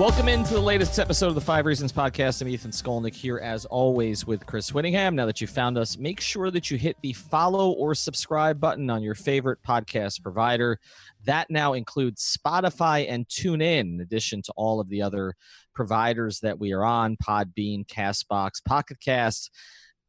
Welcome into the latest episode of the Five Reasons Podcast. I'm Ethan Skolnick here, as always, with Chris Whittingham. Now that you found us, make sure that you hit the follow or subscribe button on your favorite podcast provider. That now includes Spotify and TuneIn, in addition to all of the other providers that we are on Podbean, Castbox, Pocket Cast.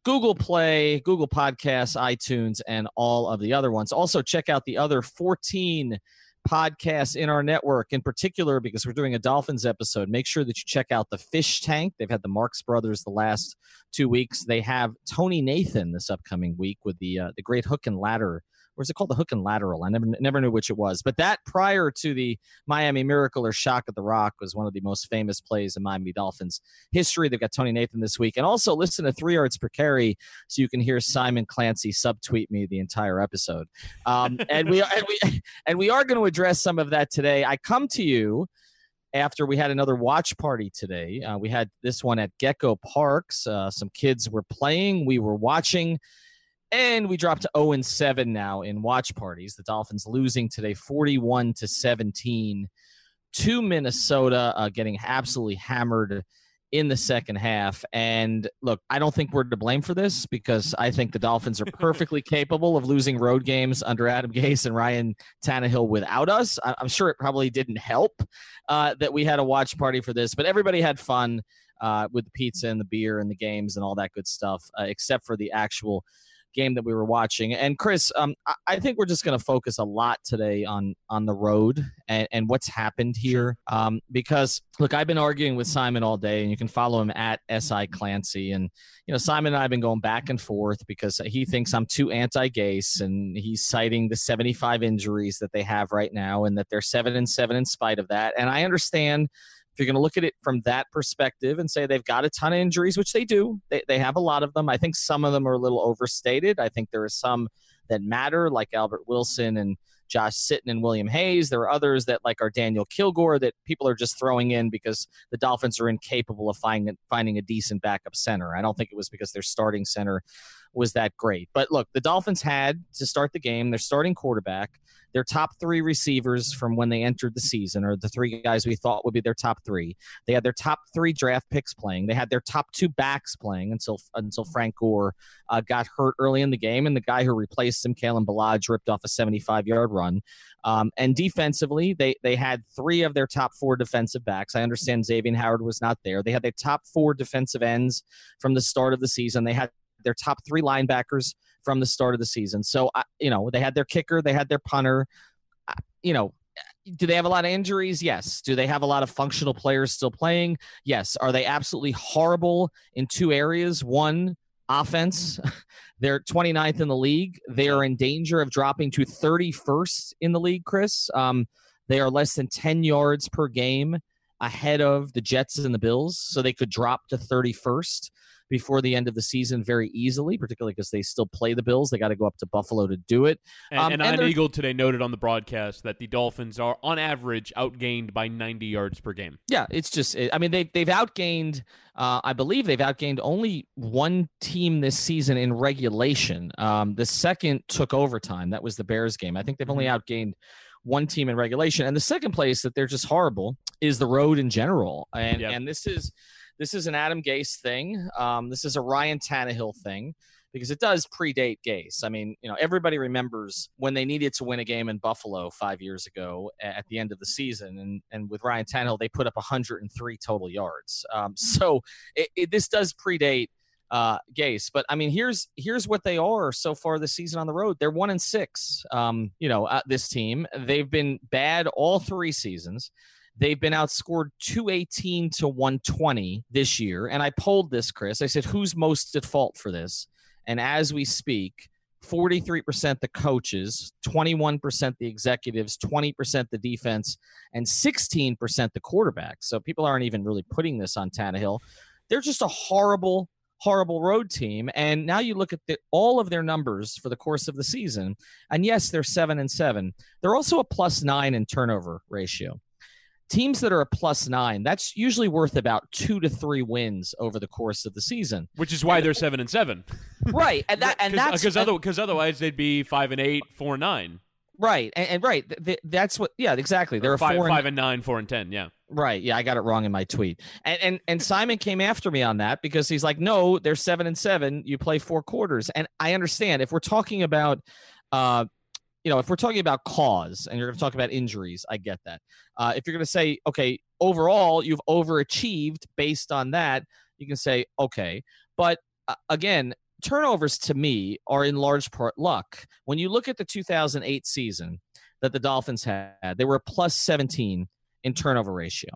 Google Play, Google Podcasts, iTunes, and all of the other ones. Also, check out the other 14 podcasts in our network, in particular, because we're doing a Dolphins episode. Make sure that you check out the Fish Tank. They've had the Marks Brothers the last two weeks. They have Tony Nathan this upcoming week with the uh, the Great Hook and Ladder or is it called the hook and lateral? I never never knew which it was. But that prior to the Miami Miracle or Shock at the Rock was one of the most famous plays in Miami Dolphins history. They've got Tony Nathan this week, and also listen to Three Yards Per Carry so you can hear Simon Clancy subtweet me the entire episode. Um, and we and we and we are going to address some of that today. I come to you after we had another watch party today. Uh, we had this one at Gecko Parks. Uh, some kids were playing. We were watching. And we dropped to 0 and 7 now in watch parties. The Dolphins losing today 41 to 17 to Minnesota, uh, getting absolutely hammered in the second half. And look, I don't think we're to blame for this because I think the Dolphins are perfectly capable of losing road games under Adam Gase and Ryan Tannehill without us. I'm sure it probably didn't help uh, that we had a watch party for this, but everybody had fun uh, with the pizza and the beer and the games and all that good stuff, uh, except for the actual game that we were watching. And Chris, um, I think we're just going to focus a lot today on on the road and, and what's happened here. Um, because look, I've been arguing with Simon all day, and you can follow him at Si Clancy. And you know, Simon and I have been going back and forth because he thinks I'm too anti-Gase, and he's citing the 75 injuries that they have right now, and that they're seven and seven in spite of that. And I understand if you're going to look at it from that perspective and say they've got a ton of injuries, which they do, they, they have a lot of them. I think some of them are a little overstated. I think there are some that matter, like Albert Wilson and Josh Sitton and William Hayes. There are others that like are Daniel Kilgore that people are just throwing in because the Dolphins are incapable of finding finding a decent backup center. I don't think it was because their starting center was that great. But look, the Dolphins had to start the game their starting quarterback, their top three receivers from when they entered the season, or the three guys we thought would be their top three. They had their top three draft picks playing. They had their top two backs playing until until Frank Gore uh, got hurt early in the game, and the guy who replaced him, Kalen Ballage, ripped off a 75 yard run. Um, and defensively, they they had three of their top four defensive backs. I understand Xavier Howard was not there. They had their top four defensive ends from the start of the season. They had their top three linebackers from the start of the season. So, you know, they had their kicker, they had their punter. You know, do they have a lot of injuries? Yes. Do they have a lot of functional players still playing? Yes. Are they absolutely horrible in two areas? One, offense. They're 29th in the league. They are in danger of dropping to 31st in the league, Chris. Um, they are less than 10 yards per game ahead of the Jets and the Bills, so they could drop to 31st before the end of the season very easily, particularly because they still play the Bills. They got to go up to Buffalo to do it. And, um, and, and Eagle today noted on the broadcast that the Dolphins are, on average, outgained by 90 yards per game. Yeah, it's just, I mean, they've, they've outgained, uh, I believe they've outgained only one team this season in regulation. Um, the second took overtime. That was the Bears game. I think they've only mm-hmm. outgained one team in regulation. And the second place that they're just horrible is the road in general. And, yep. and this is, this is an Adam Gase thing. Um, this is a Ryan Tannehill thing. because it does predate Gase. I mean, you know, everybody remembers when they needed to win a game in Buffalo five years ago at the end of the season, and and with Ryan Tannehill, they put up 103 total yards. Um, so it, it, this does predate uh, Gase. But I mean, here's here's what they are so far this season on the road. They're one and six. Um, you know, uh, this team they've been bad all three seasons. They've been outscored 218 to 120 this year. And I polled this, Chris. I said, who's most at fault for this? And as we speak, 43% the coaches, 21% the executives, 20% the defense, and 16% the quarterback. So people aren't even really putting this on Tannehill. They're just a horrible, horrible road team. And now you look at the, all of their numbers for the course of the season. And yes, they're seven and seven. They're also a plus nine in turnover ratio teams that are a plus nine, that's usually worth about two to three wins over the course of the season. Which is why and, they're seven and seven. Right. And that and that's because other, otherwise they'd be five and eight, four and nine. Right. And, and right. Th- that's what yeah, exactly. They're five, four and, five and nine, four and ten, yeah. Right. Yeah, I got it wrong in my tweet. And and and Simon came after me on that because he's like, no, they're seven and seven. You play four quarters. And I understand if we're talking about uh you know, if we're talking about cause and you're going to talk about injuries, I get that. Uh, if you're going to say, okay, overall, you've overachieved based on that, you can say, okay. But uh, again, turnovers to me are in large part luck. When you look at the 2008 season that the Dolphins had, they were plus 17 in turnover ratio.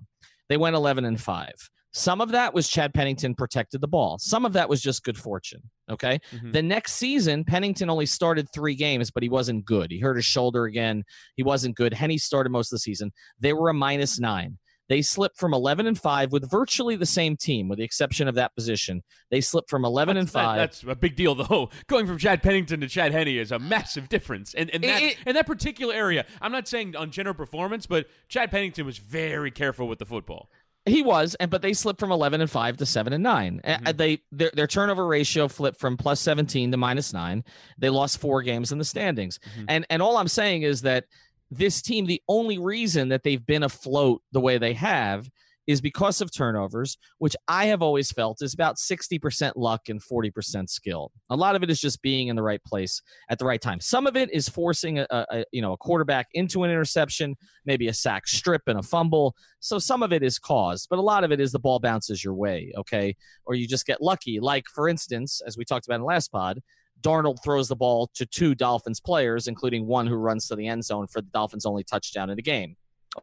They went 11 and 5. Some of that was Chad Pennington protected the ball. Some of that was just good fortune. Okay. Mm-hmm. The next season, Pennington only started three games, but he wasn't good. He hurt his shoulder again. He wasn't good. Henne started most of the season. They were a minus nine. They slipped from 11 and 5 with virtually the same team, with the exception of that position. They slipped from 11 that's, and 5. That, that's a big deal, though. Going from Chad Pennington to Chad Henne is a massive difference. And, and that, it, in that particular area, I'm not saying on general performance, but Chad Pennington was very careful with the football. He was, and but they slipped from eleven and five to seven and 9 mm-hmm. They their, their turnover ratio flipped from plus seventeen to minus nine. They lost four games in the standings, mm-hmm. and and all I'm saying is that this team, the only reason that they've been afloat the way they have is because of turnovers, which I have always felt is about 60% luck and 40% skill. A lot of it is just being in the right place at the right time. Some of it is forcing a, a, you know a quarterback into an interception, maybe a sack strip and a fumble. So some of it is caused, but a lot of it is the ball bounces your way, okay? Or you just get lucky. Like for instance, as we talked about in the last pod, Darnold throws the ball to two Dolphins players, including one who runs to the end zone for the Dolphins' only touchdown in the game.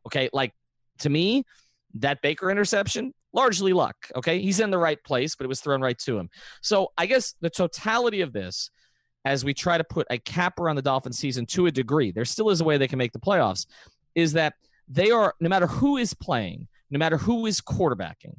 Okay, like to me, that Baker interception, largely luck. Okay. He's in the right place, but it was thrown right to him. So I guess the totality of this, as we try to put a capper on the Dolphins season to a degree, there still is a way they can make the playoffs, is that they are, no matter who is playing, no matter who is quarterbacking,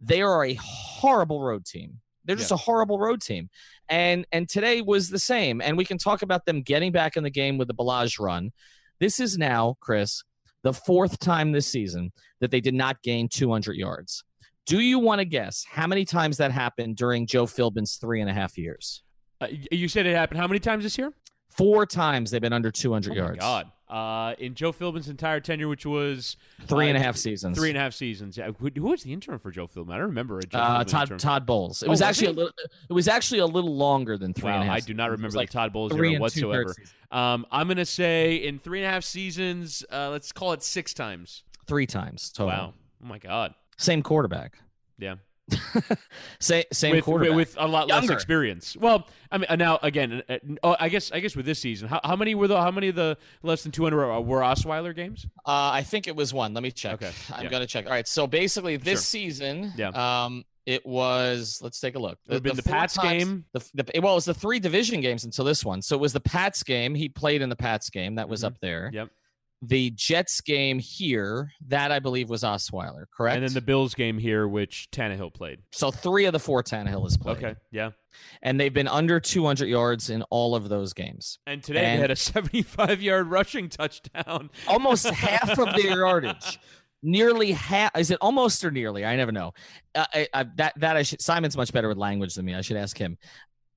they are a horrible road team. They're just yeah. a horrible road team. And and today was the same. And we can talk about them getting back in the game with the Ballage run. This is now, Chris, the fourth time this season that they did not gain 200 yards. Do you want to guess how many times that happened during Joe Philbin's three and a half years? Uh, you said it happened how many times this year? Four times they've been under 200 oh yards. God. Uh, in Joe Philbin's entire tenure, which was three and uh, a half seasons. Three and a half seasons. Yeah. Who, who was the intern for Joe Philbin? I don't remember. A uh, Todd Todd Bowles. It was, oh, actually a little. It was actually a little longer than three wow, and a half. I do not remember like the Todd Bowles era whatsoever. Um, I'm gonna say in three and a half seasons. Uh, let's call it six times. Three times total. Wow. Oh my God. Same quarterback. Yeah. same same with, quarterback with a lot Younger. less experience. Well, I mean, uh, now again, uh, oh, I guess I guess with this season, how, how many were the how many of the less than two hundred were Osweiler games? Uh, I think it was one. Let me check. Okay, I'm yeah. gonna check. All right, so basically this sure. season, yeah. Um, it was. Let's take a look. The, it been the, the Pats times, game. The, the, well, it was the three division games until this one. So it was the Pats game. He played in the Pats game. That was mm-hmm. up there. Yep the Jets game here, that I believe was Osweiler, correct? And then the Bills game here, which Tannehill played. So three of the four Tannehill has played. Okay, yeah. And they've been under 200 yards in all of those games. And today and they had a 75 yard rushing touchdown. almost half of their yardage. Nearly half. Is it almost or nearly? I never know. Uh, I, I, that that I should. Simon's much better with language than me. I should ask him.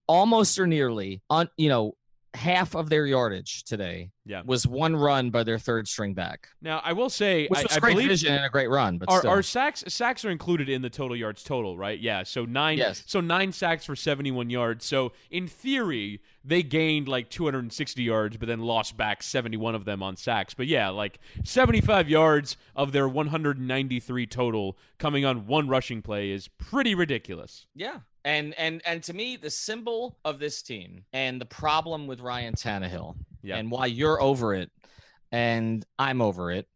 Almost or nearly on. You know, half of their yardage today yeah. was one run by their third string back. Now I will say, which was I, great believe vision and a great run. But our, still. our sacks sacks are included in the total yards total, right? Yeah. So nine. Yes. So nine sacks for seventy-one yards. So in theory, they gained like two hundred and sixty yards, but then lost back seventy-one of them on sacks. But yeah, like seventy-five yards of their one hundred and ninety-three total coming on one rushing play is pretty ridiculous. Yeah. And and and to me, the symbol of this team and the problem with Ryan Tannehill Yeah. and why you're over it and I'm over it,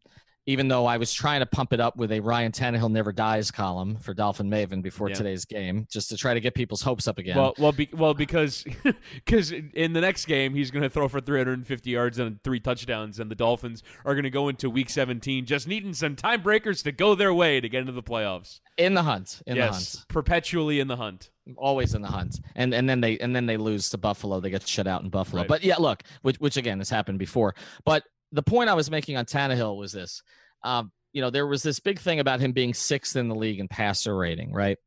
even though I was trying to pump it up with a Ryan Tannehill never dies column for Dolphin Maven before Yeah. today's game, just to try to get people's hopes up again. Well, well, be, well, because because in the next game he's going to throw for 350 yards and three touchdowns, and the Dolphins are going to go into Week 17 just needing some time breakers to go their way to get into the playoffs. in the hunt, in yes, the hunt, perpetually in the hunt. always in the hunt, and and then they and then they lose to Buffalo. They get shut out in Buffalo. Right. But yeah, look, which which again has happened before. But the point I was making on Tannehill was this. Um, you know, there was this big thing about him being sixth in the league in passer rating, right?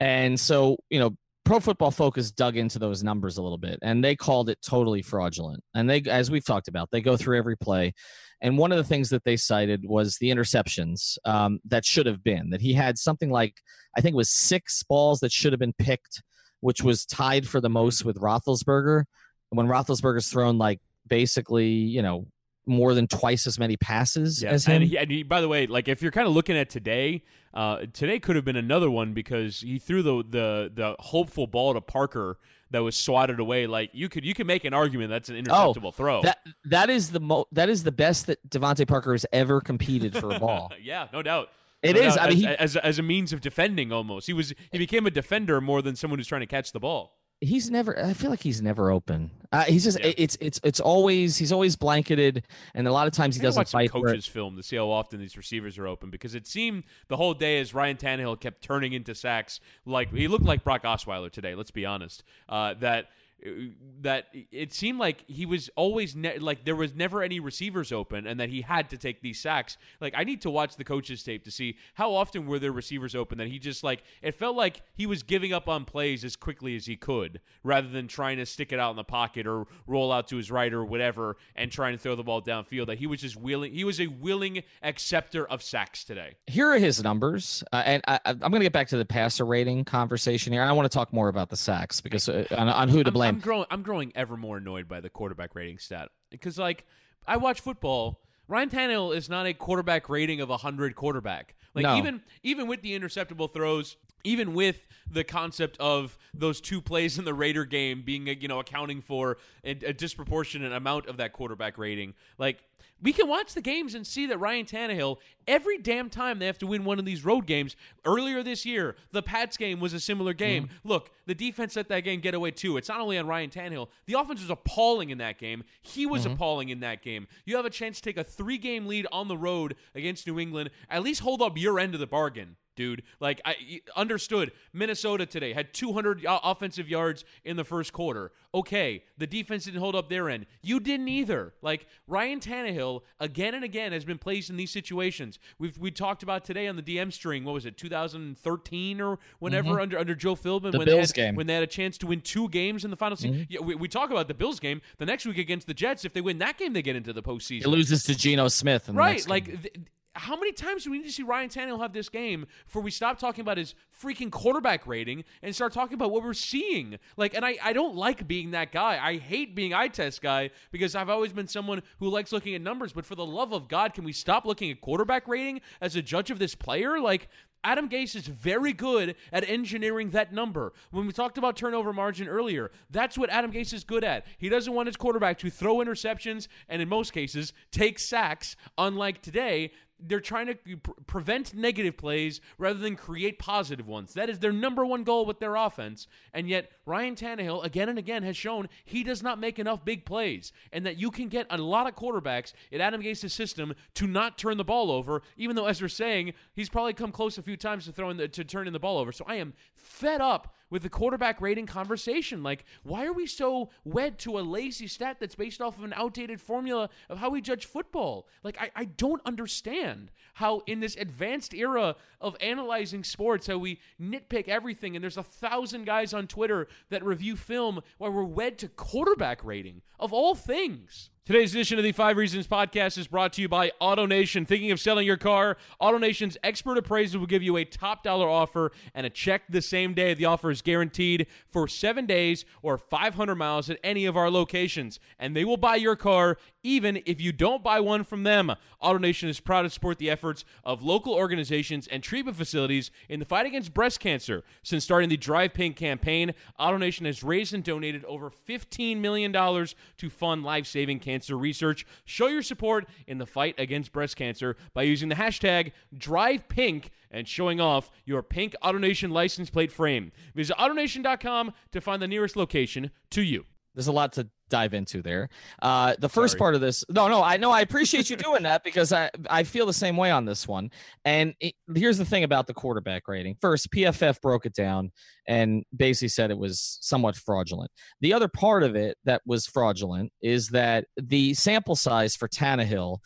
And so, you know, Pro Football Focus dug into those numbers a little bit, and they called it totally fraudulent. And they, as we've talked about, they go through every play. And one of the things that they cited was the interceptions um, that should have been that he had something like I think it was six balls that should have been picked, which was tied for the most with Roethlisberger. When Roethlisberger's thrown like basically, you know, more than twice as many passes as him. And, he, and he, by the way, like if you're kind of looking at today, uh, today could have been another one because he threw the the the hopeful ball to Parker that was swatted away. Like you could you could make an argument that's an interceptable throw. Oh, That that is the mo- that is the best that DeVante Parker has ever competed for a ball. yeah, no doubt. It No is. doubt. I mean, as, he, as, as a means of defending, almost he was he became a defender more than someone who's trying to catch the ball. He's never. I feel like he's never open. Uh, he's just. Yeah. It's it's it's always he's always blanketed, and a lot of times he doesn't watch fight coaches film to see how often these receivers are open because it seemed the whole day as Ryan Tannehill kept turning into sacks like he looked like Brock Osweiler today. Let's be honest. Uh, that that it seemed like he was always ne- like there was never any receivers open and that he had to take these sacks. Like I need to watch the coaches tape to see how often were there receivers open that he just like it felt like he was giving up on plays as quickly as he could rather than trying to stick it out in the pocket or roll out to his right or whatever and trying to throw the ball downfield. That he was just willing. He was a willing acceptor of sacks today. Here are his numbers, uh, and I, I'm going to get back to the passer rating conversation here. I want to talk more about the sacks because uh, on, on who to blame. I'm growing. I'm growing ever more annoyed by the quarterback rating stat because, like, I watch football. Ryan Tannehill is not a quarterback rating of hundred quarterback. Like No. even even with the interceptable throws, even with the concept of those two plays in the Raider game being you know accounting for a, a disproportionate amount of that quarterback rating, like. We can watch the games and see that Ryan Tannehill, every damn time they have to win one of these road games, earlier this year, the Pats game was a similar game. Mm-hmm. Look, the defense let that game get away too. It's not only on Ryan Tannehill. The offense was appalling in that game. He was mm-hmm. appalling in that game. You have a chance to take a three game lead on the road against New England. At least hold up your end of the bargain. Dude, like I understood. Minnesota today had 200 offensive yards in the first quarter. Okay, the defense didn't hold up their end. You didn't either. Like Ryan Tannehill again and again has been placed in these situations. We've we talked about today on the DM string. What was it, 2013 or whenever mm-hmm. under under Joe Philbin The when Bills they had, game. when they had a chance to win two games in the final season. Mm-hmm. Yeah, we, we talk about the Bills game. The next week against the Jets, if they win that game, they get into the postseason. He loses to Geno Smith. Right, like th- how many times do we need to see Ryan Tannehill have this game before we stop talking about his freaking quarterback rating and start talking about what we're seeing? Like, and I, I don't like being that guy. I hate being eye test guy because I've always been someone who likes looking at numbers. But for the love of God, can we stop looking at quarterback rating as a judge of this player? Like. Adam Gase is very good at engineering that number. When we talked about turnover margin earlier, that's what Adam Gase is good at. He doesn't want his quarterback to throw interceptions and, in most cases, take sacks. Unlike today, they're trying to prevent negative plays rather than create positive ones. That is their number one goal with their offense. And yet, Ryan Tannehill, again and again, has shown he does not make enough big plays, and that you can get a lot of quarterbacks in Adam Gase's system to not turn the ball over, even though, as we're saying, he's probably come close a few times to throwing the, to turning the ball over. So I am fed up with the quarterback rating conversation. Like, why are we so wed to a lazy stat that's based off of an outdated formula of how we judge football? Like, I, I don't understand how in this advanced era of analyzing sports, how we nitpick everything, and there's a thousand guys on Twitter that review film while we're wed to quarterback rating of all things. Today's edition of the Five Reasons podcast is brought to you by AutoNation. Thinking of selling your car? AutoNation's expert appraiser will give you a top dollar offer and a check the same day. The offer is guaranteed for seven days or 500 miles at any of our locations, and they will buy your car even if you don't buy one from them. AutoNation is proud to support the efforts of local organizations and treatment facilities in the fight against breast cancer. Since starting the Drive Pink campaign, AutoNation has raised and donated over $15 million to fund life saving cancer cancer research. Show your support in the fight against breast cancer by using the hashtag DrivePink and showing off your pink AutoNation license plate frame. Visit AutoNation.com to find the nearest location to you. There's a lot to dive into there. Uh, the first Sorry. part of this, no, no, I know I appreciate you doing that because I I feel the same way on this one. And it, here's the thing about the quarterback rating. First, PFF broke it down and basically said it was somewhat fraudulent. The other part of it that was fraudulent is that the sample size for Tannehill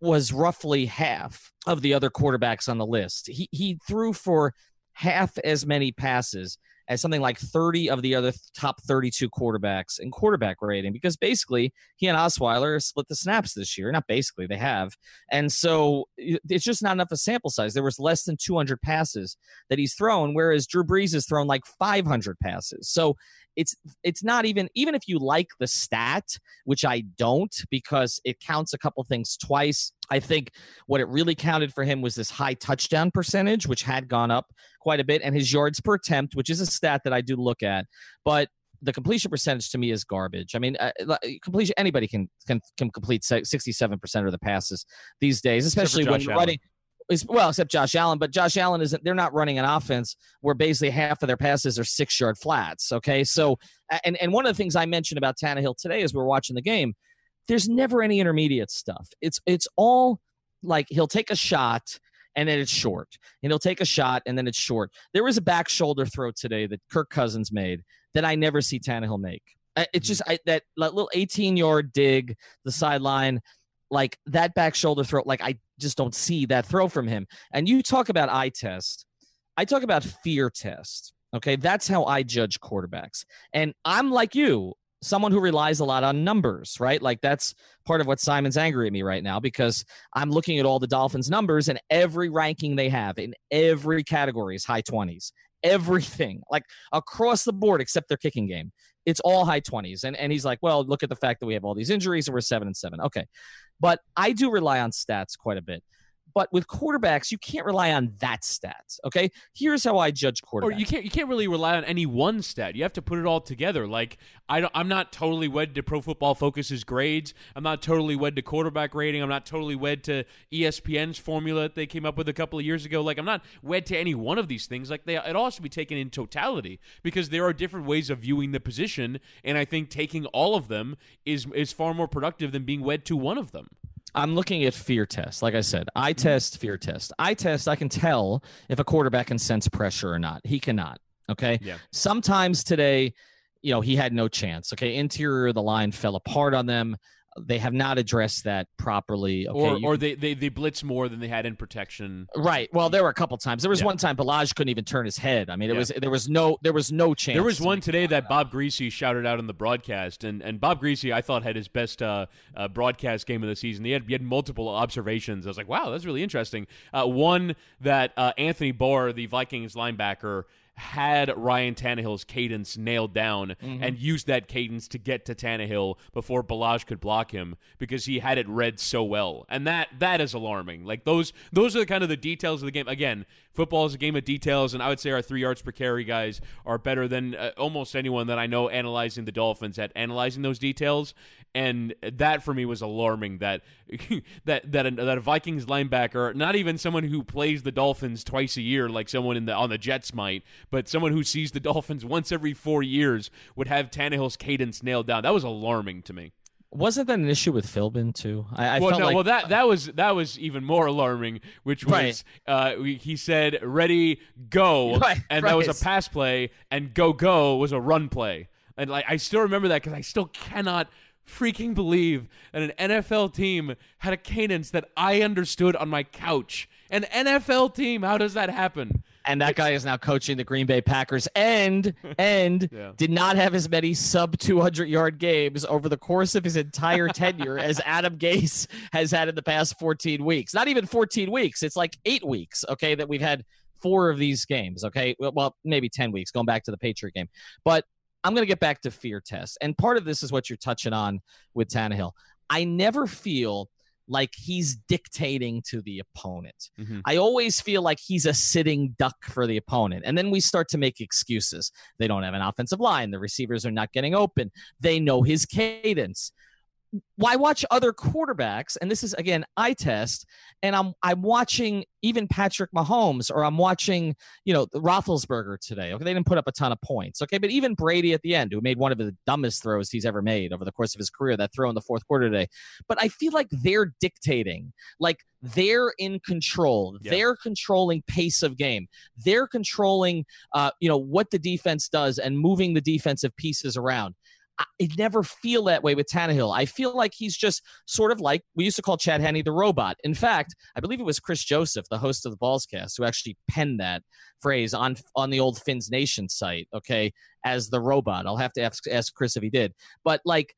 was roughly half of the other quarterbacks on the list. He he threw for half as many passes as something like 30 of the other top 32 quarterbacks in quarterback rating because basically he and Osweiler split the snaps this year. Not basically, they have. And so it's just not enough a sample size. There was less than 200 passes that he's thrown, whereas Drew Brees has thrown like 500 passes. So it's it's not even even if you like the stat which i don't because it counts a couple things twice. I think what it really counted for him was this high touchdown percentage which had gone up quite a bit and his yards per attempt which is a stat that i do look at. But the completion percentage to me is garbage. I mean, uh, completion anybody can can can complete sixty seven percent of the passes these days, especially when you're running well, except Josh Allen, but Josh Allen isn't. They're not running an offense where basically half of their passes are six yard flats. Okay, so and and one of the things I mentioned about Tannehill today as we are watching the game, there's never any intermediate stuff. It's it's all like he'll take a shot and then it's short, and he'll take a shot and then it's short. There was a back shoulder throw today that Kirk Cousins made that I never see Tannehill make. It's mm-hmm. just I, that, that little 18 yard dig the sideline like that back shoulder throw, like I just don't see that throw from him. And you talk about eye test. I talk about fear test. Okay. That's how I judge quarterbacks. And I'm like you, someone who relies a lot on numbers, right? Like that's part of what Simon's angry at me right now because I'm looking at all the Dolphins numbers and every ranking they have in every category is high 20s. Everything, like across the board, except their kicking game. It's all high 20s. And and he's like, well, look at the fact that we have all these injuries and we're seven and seven. Okay. But I do rely on stats quite a bit. But with quarterbacks, you can't rely on that stat. Okay, here's how I judge quarterbacks. Or you can't you can't really rely on any one stat. You have to put it all together. Like I don't, I'm not totally wed to Pro Football Focus's grades. I'm not totally wed to quarterback rating. I'm not totally wed to ESPN's formula that they came up with a couple of years ago. Like I'm not wed to any one of these things. Like they, it all to be taken in totality because there are different ways of viewing the position, and I think taking all of them is is far more productive than being wed to one of them. I'm looking at fear test. Like I said, I mm-hmm. test, fear test. I test, I can tell if a quarterback can sense pressure or not. He cannot. Okay. Yeah. Sometimes today, you know, he had no chance. Okay. Interior of the line fell apart on them they have not addressed that properly. Okay, or or they, they they blitz more than they had in protection. Right. Well, there were a couple times. There was yeah. one time Ballage couldn't even turn his head. I mean, it yeah. was there was no there was no chance. There was one today that Bob Griese shouted out on the broadcast, and and Bob Griese I thought had his best uh, uh, broadcast game of the season. He had he had multiple observations. I was like, wow, that's really interesting. Uh, one that uh, Anthony Barr, the Vikings linebacker had Ryan Tannehill's cadence nailed down mm-hmm. and used that cadence to get to Tannehill before Ballage could block him because he had it read so well. And that that is alarming. Like those those are the kind of the details of the game. Again, football is a game of details, and I would say our three yards per carry guys are better than uh, almost anyone that I know analyzing the Dolphins at analyzing those details. And that for me was alarming. That that that a, that a Vikings linebacker, not even someone who plays the Dolphins twice a year, like someone in the on the Jets might, but someone who sees the Dolphins once every four years would have Tannehill's cadence nailed down. That was alarming to me. Wasn't that an issue with Philbin too? I, I well, felt no, like well that that was that was even more alarming, which was Right. uh, he said ready go, Right, and that was a pass play, and go go was a run play, and like I still remember that because I still cannot freaking believe that an NFL team had a cadence that I understood on my couch. An NFL team, how does that happen? and that guy is now coaching the Green Bay Packers and and Yeah. did not have as many sub 200 yard games over the course of his entire tenure as Adam Gase has had in the past 14 weeks. Not even 14 weeks. It's like 8 weeks, okay, that we've had four of these games, okay? Well, well maybe 10 weeks going back to the Patriot game. But I'm going to get back to fear test. And part of this is what you're touching on with Tannehill. I never feel like he's dictating to the opponent. Mhm. I always feel like he's a sitting duck for the opponent. And then we start to make excuses. They don't have an offensive line. The receivers are not getting open. They know his cadence. Why watch other quarterbacks? And this is again eye test. And I'm I'm watching even Patrick Mahomes, or I'm watching you know Roethlisberger today. Okay, they didn't put up a ton of points. Okay, but even Brady at the end, who made one of the dumbest throws he's ever made over the course of his career, that throw in the fourth quarter today. But I feel like they're dictating, like they're in control. Yeah. They're controlling pace of game. They're controlling, uh, you know, what the defense does and moving the defensive pieces around. I never feel that way with Tannehill. I feel like he's just sort of like we used to call Chad Henne the robot. In fact, I believe it was Chris Joseph, the host of the Ballscast, who actually penned that phrase on on the old Finns Nation site. Okay, as the robot. I'll have to ask ask Chris if he did. But like,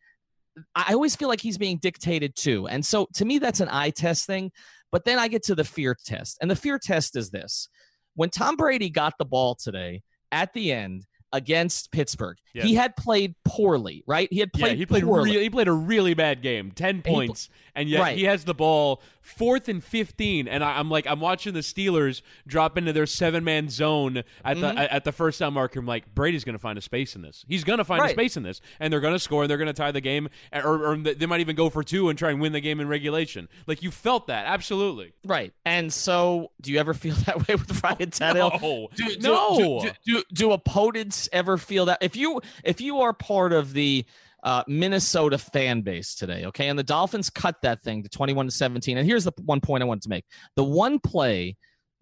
I always feel like he's being dictated to, and so to me, that's an eye test thing. But then I get to the fear test, and the fear test is this: when Tom Brady got the ball today at the end against Pittsburgh, he had played poorly, right? He had played yeah, he played poorly. really, he played a really bad game, ten points, and yet Right. he has the ball fourth and fifteen, and I, I'm like, I'm watching the Steelers drop into their seven man zone at the Mm-hmm. at the first down marker. I'm like, Brady's going to find a space in this. He's going to find a space in this, and they're going to score, and they're going to tie the game, or, or they might even go for two and try and win the game in regulation. Like you felt that, absolutely. Right. And so, do you ever feel that way with Ryan Tannehill? No, Do, do- no. Do, do, do, do opponents ever feel that? If you if you are part of the uh, Minnesota fan base today, okay, and the Dolphins cut that thing to twenty one to seventeen. And here's the one point I wanted to make: the one play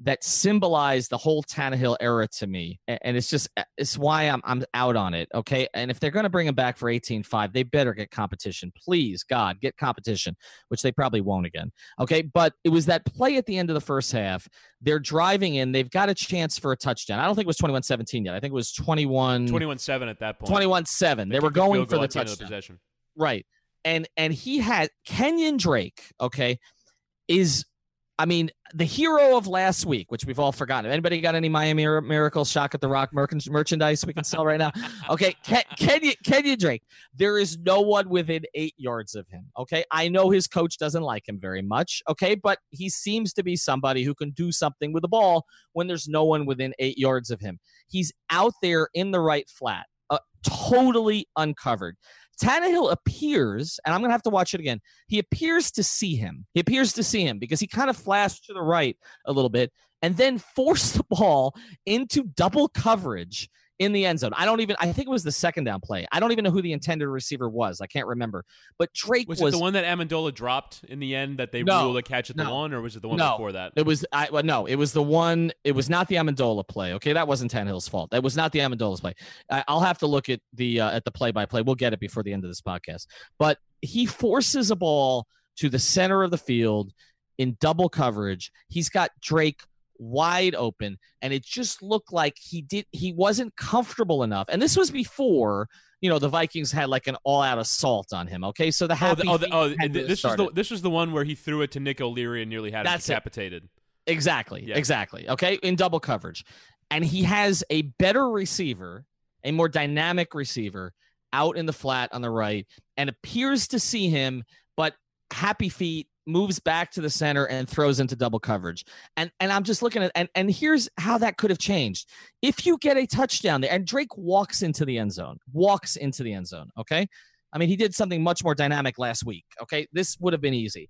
that symbolize the whole Tannehill era to me, and it's just it's why I'm I'm out on it. Okay, and if they're going to bring him back for 18-5, they better get competition, please, God, get competition, which they probably won't again. Okay, but it was that play at the end of the first half. They're driving in. They've got a chance for a touchdown. I don't think it was 21-17 yet. I think it was 21 21 seven at that point. 21-7. They, were kicked the going for the touchdown. possession. Right. And and he had Kenyon Drake, okay, is I mean, the hero of last week, which we've all forgotten. Anybody got any Miami Mir- Miracle Shock at the Rock merc- merchandise we can sell right now? Okay, Ken- Kenyon, Kenyon Drake. There is no one within eight yards of him. Okay, I know his coach doesn't like him very much. Okay, but he seems to be somebody who can do something with the ball when there's no one within eight yards of him. He's out there in the right flat, uh, totally uncovered. Tannehill appears, and I'm going to have to watch it again. He appears to see him. He appears to see him because he kind of flashed to the right a little bit and then forced the ball into double coverage in the end zone. I don't even, I think it was the second down play. I don't even know who the intended receiver was. I can't remember. But Drake Was, was, it the one that Amendola dropped in the end that they No, ruled a catch at the no. one, or was it the one No. before that? It was I well, no, it was the one. It was not the Amendola play. Okay, that wasn't Tannehill's fault. That was not the Amendola's play. I, I'll have to look at the uh, at the play by play. We'll get it before the end of this podcast. But he forces a ball to the center of the field in double coverage. He's got Drake wide open, and it just looked like he did. He wasn't comfortable enough. And this was before. You know the Vikings had like an all-out assault on him. Okay, so the Oh, happy the, oh, the, oh had th- this was started. the this was the one where he threw it to Nick O'Leary and nearly had That's it. him decapitated. Exactly. Yeah. Exactly. Okay. In double coverage. And he has a better receiver, a more dynamic receiver out in the flat on the right and appears to see him, but happy feet moves back to the center and throws into double coverage. And and I'm just looking at and and here's how that could have changed. If you get a touchdown there and Drake walks into the end zone, walks into the end zone, okay? I mean, he did something much more dynamic last week, okay? This would have been easy.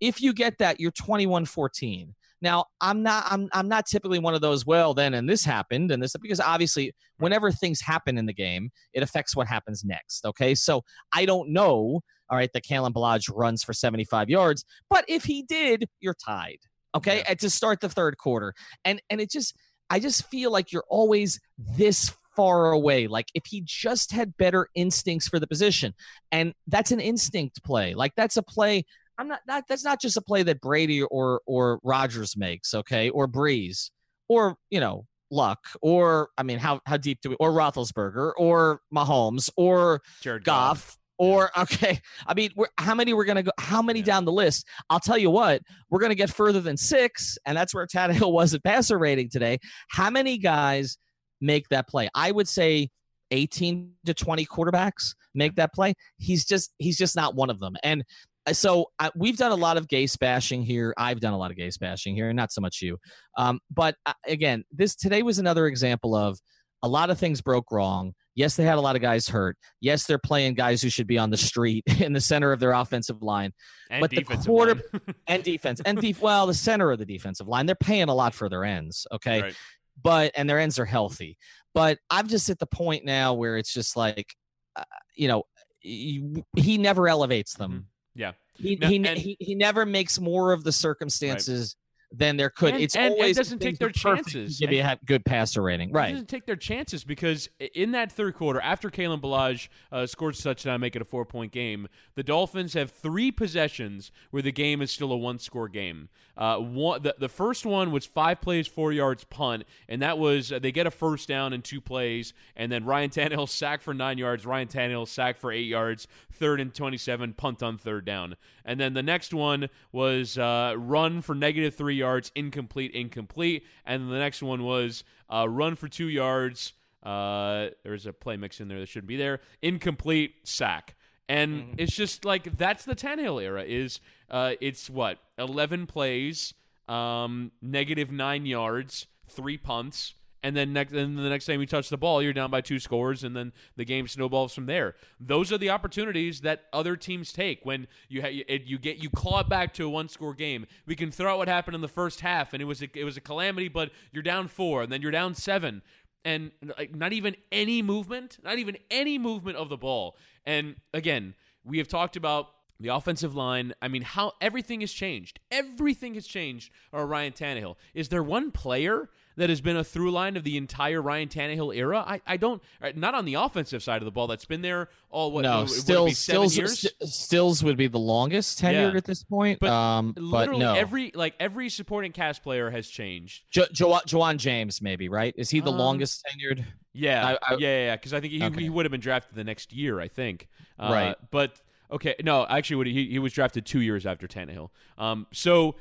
If you get that, you're 21-14. Now, I'm not I'm I'm not typically one of those, well, then and this happened and this because obviously whenever things happen in the game, it affects what happens next, okay? So, I don't know all right, that Kalen Ballage runs for 75 yards. But if he did, you're tied. Okay. Yeah. to start the third quarter. And and it just I just feel like you're always this far away. Like if he just had better instincts for the position. And that's an instinct play. Like that's a play. I'm not not that's not just a play that Brady or or Rodgers makes, okay, or Brees, or you know, Luck, or I mean, how how deep do we or Roethlisberger or Mahomes or Jared Goff. Or okay, I mean, we're, how many we're gonna go? How many Yeah. down the list? I'll tell you what, we're gonna get further than six, and that's where Tannehill was at passer rating today. How many guys make that play? I would say 18 to 20 quarterbacks make that play. He's just he's just not one of them. And uh, so uh, we've done a lot of Gase bashing here. I've done a lot of Gase bashing here, and not so much you. Um, but uh, again, this today was another example of a lot of things broke wrong. Yes, they had a lot of guys hurt. Yes, they're playing guys who should be on the street in the center of their offensive line and but the quarter- and defense and def- well, the center of the defensive line. They're paying a lot for their ends. Okay, Right. but and their ends are healthy. But I'm just at the point now where it's just like, uh, you know, he, he never elevates them. Mhm. Yeah. He, No, he, and- he he never makes more of the circumstances than there could. And- it's and- and always doesn't take their are perfect to chances. Give you a good passer rating, right? doesn't take their chances because in that third quarter, after Kalen Ballage uh, scores a touchdown, make it a four point game, the Dolphins have three possessions where the game is still a one score game. Uh, one, the, the first one was five plays, four yards punt, and that was uh, they get a first down in two plays, and then Ryan Tannehill sacked for nine yards, Ryan Tannehill sacked for eight yards, third and 27, punt on third down. And then the next one was uh, run for negative three yards, incomplete, incomplete. And the next one was uh, run for two yards. Uh, there's a play mix in there that shouldn't be there. Incomplete, sack. And it's just like that's the Tannehill era. Is uh, it's what eleven plays, um, negative nine yards, three punts, and then next, then the next time you touch the ball, you're down by two scores, and then the game snowballs from there. Those are the opportunities that other teams take when you ha- you get you claw it back to a one score game. We can throw out what happened in the first half, and it was a, it was a calamity, but you're down four, and then you're down seven, and like not even any movement, not even any movement of the ball. And again, we have talked about the offensive line. I mean, how everything has changed. Everything has changed. Or Ryan Tannehill. Is there one player that has been a through line of the entire Ryan Tannehill era? I, I don't. uh, Not on the offensive side of the ball. That's been there all what? no, would it be Stills, Stills. St- Stills would be the longest tenured Yeah. at this point. But um, but Literally no, every like every supporting cast player has changed. jo- jo- James, maybe right? Is he the Um, longest tenured? Yeah, I- I- yeah, yeah. Because I think he, Okay. he would have been drafted the next year. I think. Uh, Right. But okay, no, actually, he, he was drafted two years after Tannehill. Um. So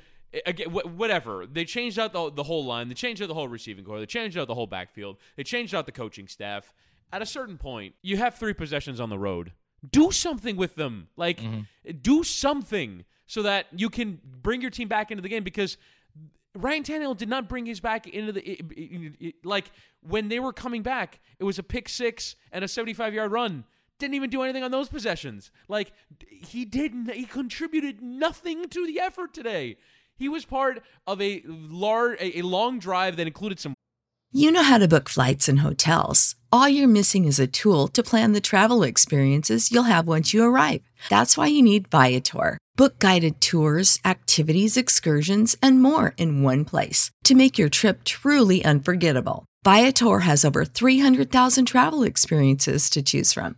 again, wh- whatever. They changed out the the whole line. They changed out the whole receiving corps. They changed out the whole backfield. They changed out the coaching staff. At a certain point, you have three possessions on the road. Do something with them. Like, mm-hmm. do something so that you can bring your team back into the game because Ryan Tannehill did not bring his back into the it- it- it- like when they were coming back. It was a pick six and a seventy-five yard run. Didn't even do anything on those possessions. Like he didn't. He contributed nothing to the effort today. He was part of a large, a, long drive that included some You know how to book flights and hotels. All you're missing is a tool to plan the travel experiences you'll have once you arrive. That's why you need Viator. Book guided tours, activities, excursions, and more in one place to make your trip truly unforgettable. Viator has over 300,000 travel experiences to choose from.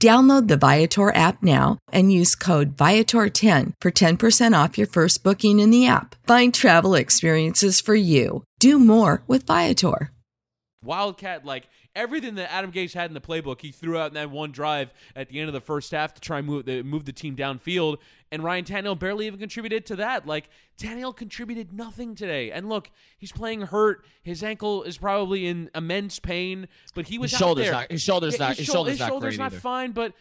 Download the Viator app now and use code Viator10 for 10% off your first booking in the app. Find travel experiences for you. Do more with Viator. Wildcat, like everything that Adam Gase had in the playbook, he threw out in that one drive at the end of the first half to try and move the move the team downfield. And Ryan Tannehill barely even contributed to that. Like Tannehill contributed nothing today. And look, he's playing hurt. His ankle is probably in immense pain, but he was His out shoulder's there. not- his shoulder's Yeah, not- his shou- shoulder's his not shoulder's great not fine, but.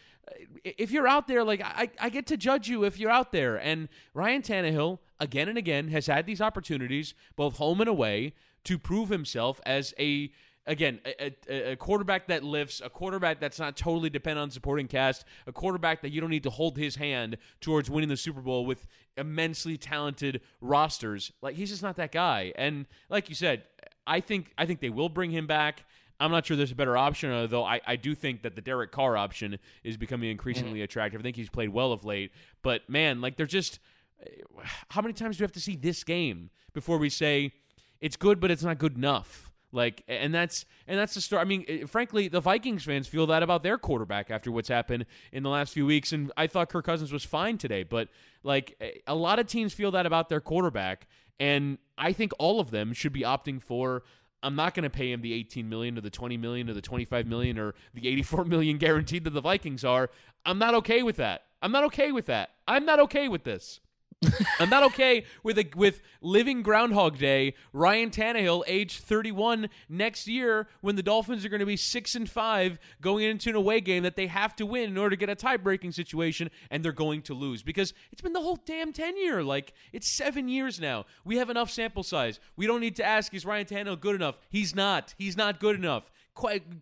if you're out there, like I, I get to judge you if you're out there. And Ryan Tannehill, again and again, has had these opportunities, both home and away, to prove himself as a again, a, a, a, quarterback that lifts, a quarterback that's not totally dependent on supporting cast, a quarterback that you don't need to hold his hand towards winning the Super Bowl with immensely talented rosters. Like he's just not that guy. And like you said, I think I think they will bring him back. I'm not sure there's a better option, although I, I do think that the Derek Carr option is becoming increasingly mm-hmm. attractive. I think he's played well of late. But man, like they're just how many times do we have to see this game before we say it's good, but it's not good enough? Like, and that's and that's the story. I mean, eh, frankly, the Vikings fans feel that about their quarterback after what's happened in the last few weeks. And I thought Kirk Cousins was fine today, but like eh, a lot of teams feel that about their quarterback, and I think all of them should be opting for. I'm not going to pay him the 18 million or the 20 million or the 25 million or the 84 million guaranteed that the Vikings are. I'm not okay with that. I'm not okay with that. I'm not okay with this. I'm not okay with a, with living Groundhog Day. Ryan Tannehill, age 31 next year, when the Dolphins are going to be six and five, going into an away game that they have to win in order to get a tie breaking situation, and they're going to lose because it's been the whole damn tenure. Like it's seven years now. We have enough sample size. We don't need to ask is Ryan Tannehill good enough. He's not. He's not good enough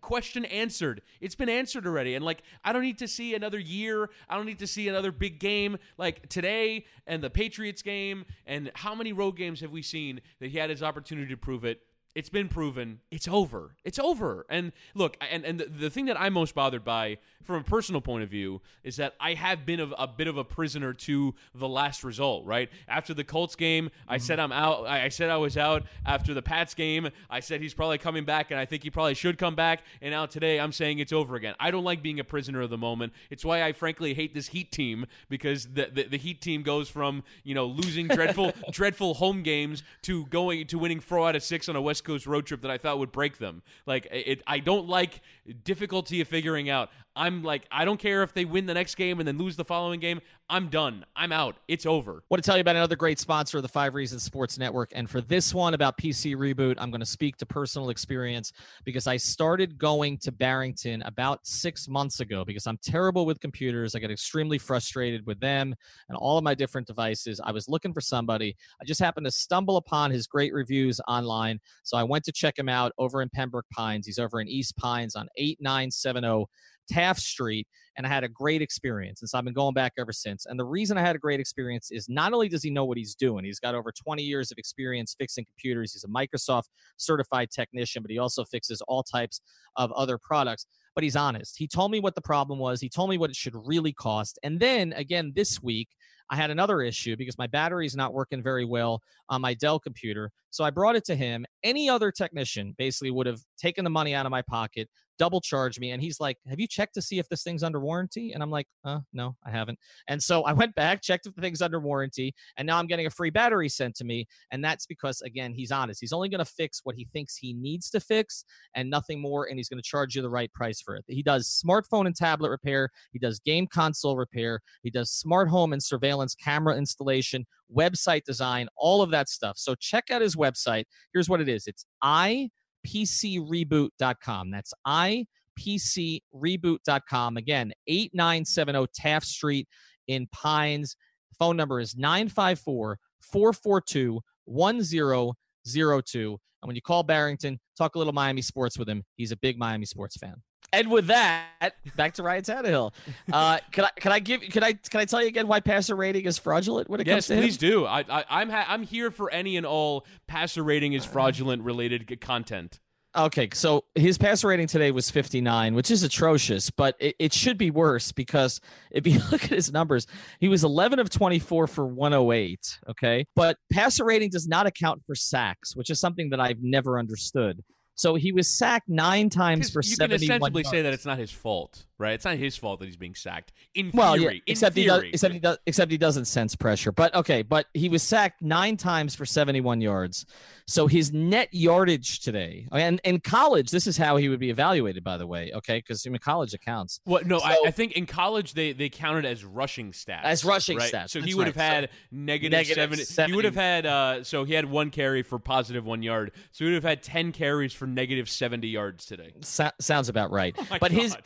question answered. It's been answered already. And like, I don't need to see another year. I don't need to see another big game like today and the Patriots game. And how many road games have we seen that he had his opportunity to prove it? It's been proven. It's over. It's over. And look, and, and the, the thing that I'm most bothered by from a personal point of view is that I have been a, a bit of a prisoner to the last result, right? After the Colts game, mm-hmm. I said I'm out. I said I was out. After the Pats game, I said he's probably coming back, and I think he probably should come back. And now today, I'm saying it's over again. I don't like being a prisoner of the moment. It's why I frankly hate this Heat team because the, the, the Heat team goes from, you know, losing dreadful, dreadful home games to going to winning four out of six on a West Coast road trip that I thought would break them. Like it, I don't like difficulty of figuring out. I'm like, I don't care if they win the next game and then lose the following game. I'm done. I'm out. It's over. Want to tell you about another great sponsor of the Five Reasons Sports Network. And for this one about PC Reboot, I'm going to speak to personal experience because I started going to Barrington about six months ago because I'm terrible with computers. I get extremely frustrated with them and all of my different devices. I was looking for somebody. I just happened to stumble upon his great reviews online. So I went to check him out over in Pembroke Pines. He's over in East Pines on 8970 Taft Street, and I had a great experience. And so I've been going back ever since. And the reason I had a great experience is not only does he know what he's doing, he's got over 20 years of experience fixing computers. He's a Microsoft certified technician, but he also fixes all types of other products. But he's honest. He told me what the problem was, he told me what it should really cost. And then again, this week, I had another issue because my battery is not working very well on my Dell computer. So I brought it to him. Any other technician basically would have taken the money out of my pocket, double charge me. And he's like, Have you checked to see if this thing's under warranty? And I'm like, uh, no, I haven't. And so I went back, checked if the thing's under warranty, and now I'm getting a free battery sent to me. And that's because, again, he's honest. He's only going to fix what he thinks he needs to fix and nothing more. And he's going to charge you the right price for it. He does smartphone and tablet repair, he does game console repair, he does smart home and surveillance camera installation, website design, all of that stuff. So check out his website. Here's what it is it's I ipcreboot.com. That's ipcreboot.com. Again, 8970 Taft Street in Pines. Phone number is 954 442 1002. And when you call Barrington, talk a little Miami sports with him. He's a big Miami sports fan. And with that, back to Ryan Tannehill. Uh, can I can I give can I can I tell you again why passer rating is fraudulent when it yes, comes to him? please do. I, I I'm ha- I'm here for any and all passer rating is fraudulent related content. Okay, so his passer rating today was 59, which is atrocious, but it, it, should be worse because if you look at his numbers, he was 11 of 24 for 108. Okay, but passer rating does not account for sacks, which is something that I've never understood. So he was sacked nine times for you 71 can essentially yards. say that it's not his fault, right? It's not his fault that he's being sacked. In well, theory, yeah, except theory. he does, except he does, except he doesn't sense pressure. But okay, but he was sacked nine times for 71 yards. So his net yardage today, and in college, this is how he would be evaluated, by the way. Okay, because in college it counts. Well, no, so, I, I, think in college they they counted as rushing stats. As rushing right? stats. So he would right. have had so, negative, negative 70, 70. He would have had. Uh, so he had one carry for positive one yard. So he would have had ten carries for negative seventy yards today. So, sounds about right. Oh but God. his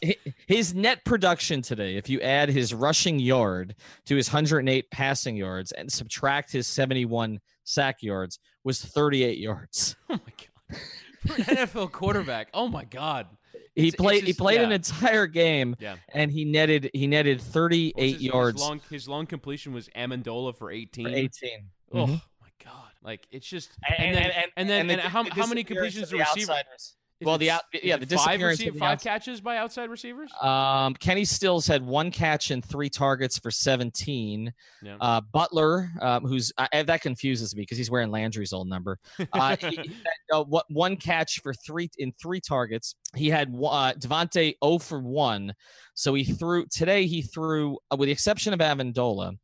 his his net production today, if you add his rushing yard to his 108 passing yards and subtract his 71 sack yards, was 38 yards. Oh my god. For an NFL quarterback. Oh my god. He It's- played. it's he just- played an entire game, Yeah. and he netted. He netted What was 38 his- yards His long, his long completion was Amendola for 18. for 18. Oh Mhm. my god! Like it's just And, then and, and, and then the- and how, how many completions the the outsiders. Well, the out- yeah, the five, disappearance receiv- the five catches by outside receivers. Um, Kenny Stills had one catch and three targets for 17. Yeah. Uh, Butler, um, who's I, that confuses me because he's wearing Landry's old number. Uh, he, he had, uh, what one catch for three in three targets. He had uh, DeVante 0 for one, so he threw today. He threw, uh, with the exception of Amendola,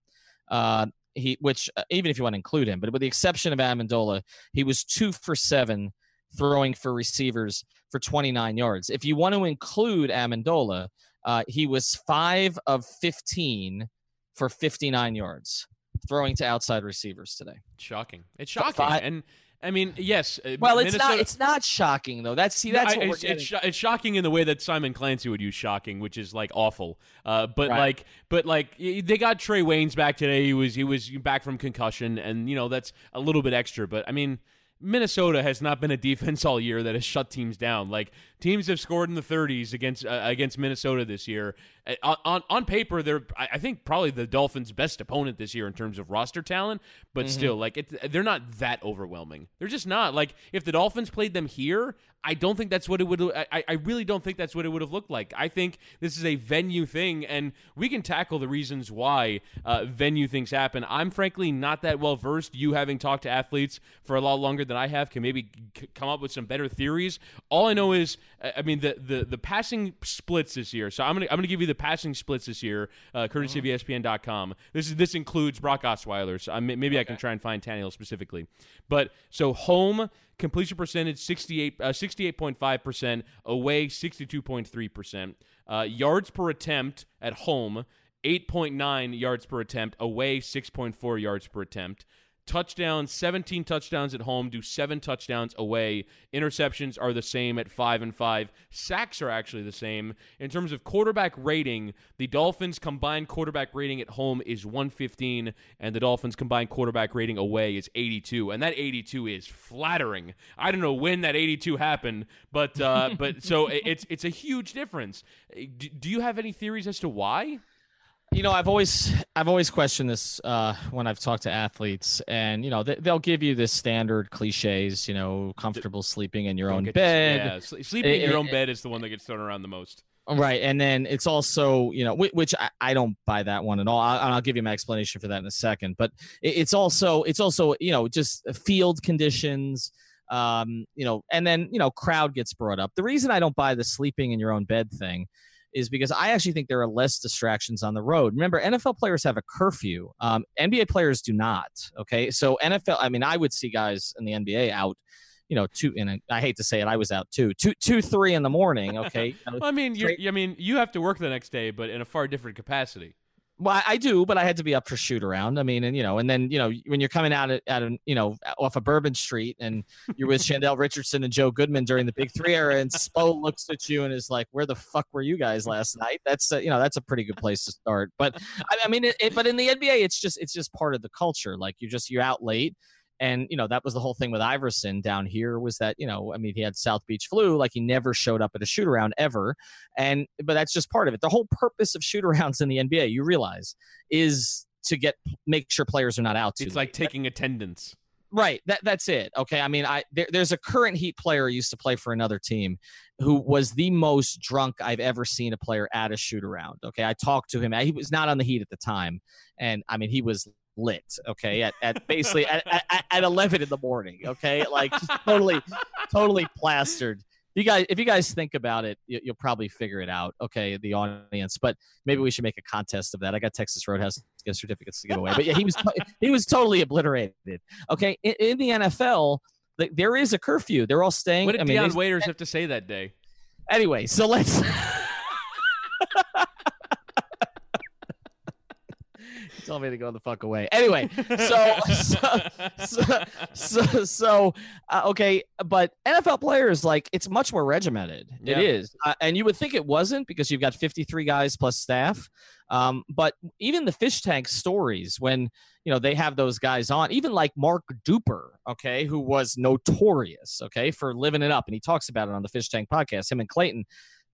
uh, he which uh, even if you want to include him, but with the exception of Amendola, he was two for seven throwing for receivers for 29 yards. If you want to include Amendola, uh, he was five of 15 for 59 yards, throwing to outside receivers today. shocking! It's shocking. five- and I mean, yes. uh, Well, it's not. It's not shocking though. That's see. No, That's I- what we're it's, getting. it's, shocking in the way that Simon Clancy would use shocking, which is like awful. Uh, but Right. like, but like, they got Trae Waynes back today. He was he was back from concussion, and you know that's a little bit extra. But I mean, Minnesota has not been a defense all year that has shut teams down. Like teams have scored in the 30s against uh, against Minnesota this year. Uh, On, on on paper, they're I think probably the Dolphins' best opponent this year in terms of roster talent. But still, like it, they're not that overwhelming. They're just not. Like if the Dolphins played them here, I don't think that's what it would. I, I really don't think that's what it would have looked like. I think this is a venue thing, and we can tackle the reasons why uh, venue things happen. I'm frankly not that well versed. You having talked to athletes for a lot longer than I have can maybe c- come up with some better theories. All I know is, I mean, the the the passing splits this year. So I'm gonna I'm gonna give you the passing splits this year, uh, courtesy of ESPN.com. This is this includes Brock Osweiler. So I, may- maybe I can try and find Tannehill specifically. But so home completion percentage 68 uh, 68.5%, away 62.3%. Uh, yards per attempt at home 8.9 yards per attempt, away 6.4 yards per attempt. Touchdowns, 17 touchdowns at home, do 7 touchdowns away. Interceptions are the same at 5 and 5. Sacks are actually the same. In terms of quarterback rating, the Dolphins combined quarterback rating at home is 115 and the Dolphins combined quarterback rating away is 82. And that 82 is flattering. I don't know when that 82 happened, but uh but so it's it's a huge difference. Do, do you have any theories as to why? You know, I've always I've always questioned this uh, when I've talked to athletes, and you know, they, they'll give you this standard cliches. You know, comfortable sleeping in your Don't own bed. Yeah, sl- sleeping in It- your own it- bed is the one that gets thrown around the most. Right, and then it's also you know which I, I don't buy that one at all. I, I'll give you my explanation for that in a second. But it's also it's also you know just field conditions, um, you know, and then you know crowd gets brought up. The reason I don't buy the sleeping in your own bed thing is because I actually think there are less distractions on the road. Remember, NFL players have a curfew. Um, NBA players do not. Okay, so NFL. I mean, I would see guys in the NBA out. You know, two. And I hate to say it, I was out too. Two, two, three in the morning. Okay, You know, I mean, you're, I mean, you have to work the next day, but in a far different capacity. Well, I- do, but I had to be up for shoot around. I mean, and you know, and then you know, when you're coming out at, at an, you know, off of Bourbon Street, and you're with Shandel Richardson and Joe Goodman during the Big Three era, and Spo looks at you and is like, "Where the fuck were you guys last night?" That's a, you know, that's a pretty good place to start. But I, I mean, it, it, but in the NBA, it's just it's just part of the culture. Like you're just you're out late. And you know that was the whole thing with Iverson down here was that you know I mean he had South Beach flu like he never showed up at a shoot around ever, and but that's just part of it. The whole purpose of shoot arounds in the NBA, you realize, is to get make sure players are not out too It's like taking attendance. Right. That that's it. Okay. I mean, I there, there's a current Heat player who used to play for another team, who was the most drunk I've ever seen a player at a shoot around. Okay. I talked to him. He was not on the Heat at the time, and I mean, he was lit. Okay. At, at basically at, at, at 11 in the morning. Okay. Like totally, totally plastered. You guys, if you guys think about it, you, you'll probably figure it out. Okay, the audience, but maybe we should make a contest of that. I got Texas Roadhouse gift certificates to give away, but yeah, he was he was totally obliterated. Okay, in, in the NFL, th- there is a curfew. They're all staying. What did I mean, Dion Waiters have to say that day? anyway, so let's Tell me to go the fuck away. Anyway, so so so, so, so uh, okay, but NFL players like it's much more regimented. Yeah. It is, uh, and you would think it wasn't because you've got 53 guys plus staff. Um, but even the fish tank stories when you know they have those guys on, even like Mark Duper, okay, who was notorious, okay, for living it up, and he talks about it on the Fish Tank podcast. Him and Clayton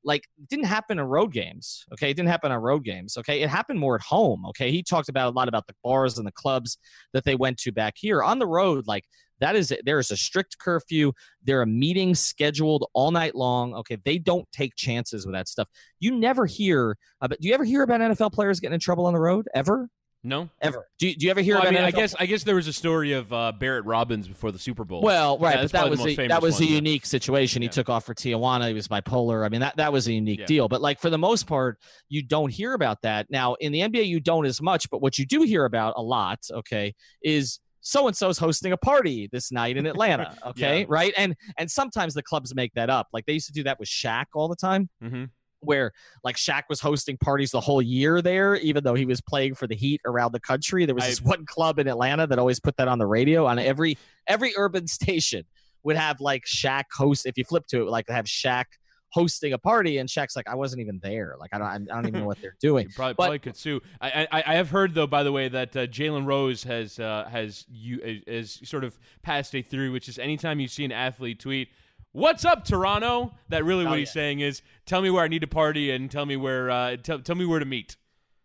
like didn't happen in road games okay? It didn't happen on road games okay? It happened more at home okay? He talked about a lot about the bars and the clubs that they went to back here. On the road like that is there is a strict curfew. There are meetings scheduled all night long okay? They don't take chances with that stuff. You never hear about do you ever hear about nfl players getting in trouble on the road ever No. ever do you, do you ever hear Well, I about mean, I NFL guess I guess there was a story of uh, Barrett Robbins before the Super Bowl. Well, right, Yeah, but that was a, that was one, a yeah. unique situation. He Yeah. took off for Tijuana. He was bipolar. I mean, that that was a unique Yeah. deal. But like for the most part, you don't hear about that. Now in the NBA, you don't as much. But what you do hear about a lot, okay, is so and so's hosting a party this night in Atlanta. Okay, Yeah. right, and and sometimes the clubs make that up. Like they used to do that with Shaq all the time hmm where like Shaq was hosting parties the whole year there, even though he was playing for the Heat around the country. There was I- this one club in Atlanta that always put that on the radio on every every urban station would have like Shaq host. If you flip to it, like have Shaq hosting a party, and Shaq's like, I wasn't even there. Like I don't, I don't even know what they're doing. Probably, But- probably could sue. I, I I have heard though, by the way, that uh, Jalen Rose has uh, has you has sort of passed a theory, which is anytime you see an athlete tweet. What's up, Toronto? That really what Oh, he's yeah. saying is, tell me where I need to party and tell me where, uh, tell, tell me where to meet.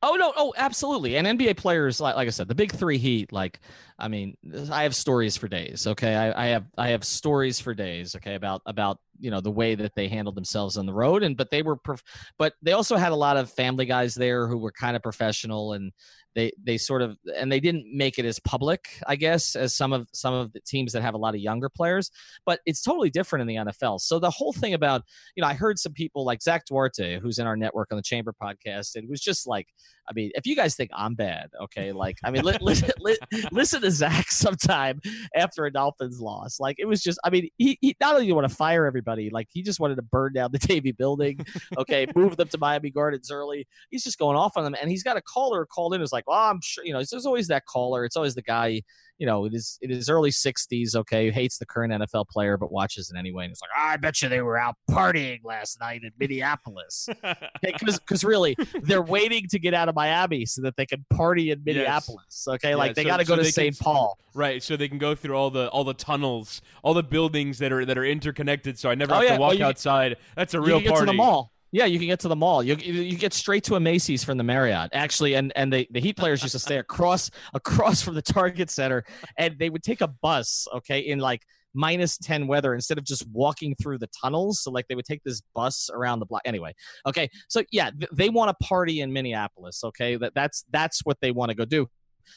Oh no, oh absolutely. And NBA players, like like I said, the big three Heat. Like, I mean, I have stories for days. Okay, I, I have I have stories for days. Okay, about about you know the way that they handled themselves on the road, and but they were, prof- but they also had a lot of family guys there who were kind of professional, and they they sort of and they didn't make it as public, I guess, as some of some of the teams that have a lot of younger players. But it's totally different in the NFL. So the whole thing about you know, I heard some people like Zach Duarte, who's in our network on the Chamber podcast, and it was just like, I mean, if you guys think I'm bad, okay, like, I mean, li- listen, li- listen to Zach sometime after a Dolphins loss. Like, it was just, I mean, he, he not only want to fire everybody, like, he just wanted to burn down the Davie building, okay, move them to Miami Gardens early. He's just going off on them, and he's got a caller called in who's like, well, I'm sure, you know, there's always that caller. It's always the guy you know, it is it is early '60s. Okay, who hates the current NFL player but watches it anyway. And it's like, "Ah, I bet you they were out partying last night in Minneapolis. Because really, they're waiting to get out of Miami so that they can party in Minneapolis. Okay, Yeah, like they so- got to so go to they St. Paul. right, so they can go through all the all the tunnels, all the buildings that are that are interconnected. So I never Oh, have yeah, to walk you- outside. That's a real party. to the mall. Yeah, you can get to the mall. You you get straight to a Macy's from the Marriott. Actually, and and the, the Heat players used to stay across across from the Target Center, and they would take a bus. Okay, in like minus 10 weather instead of just walking through the tunnels so like they would take this bus around the block anyway okay so yeah th- they want to party in minneapolis okay that that's that's what they want to go do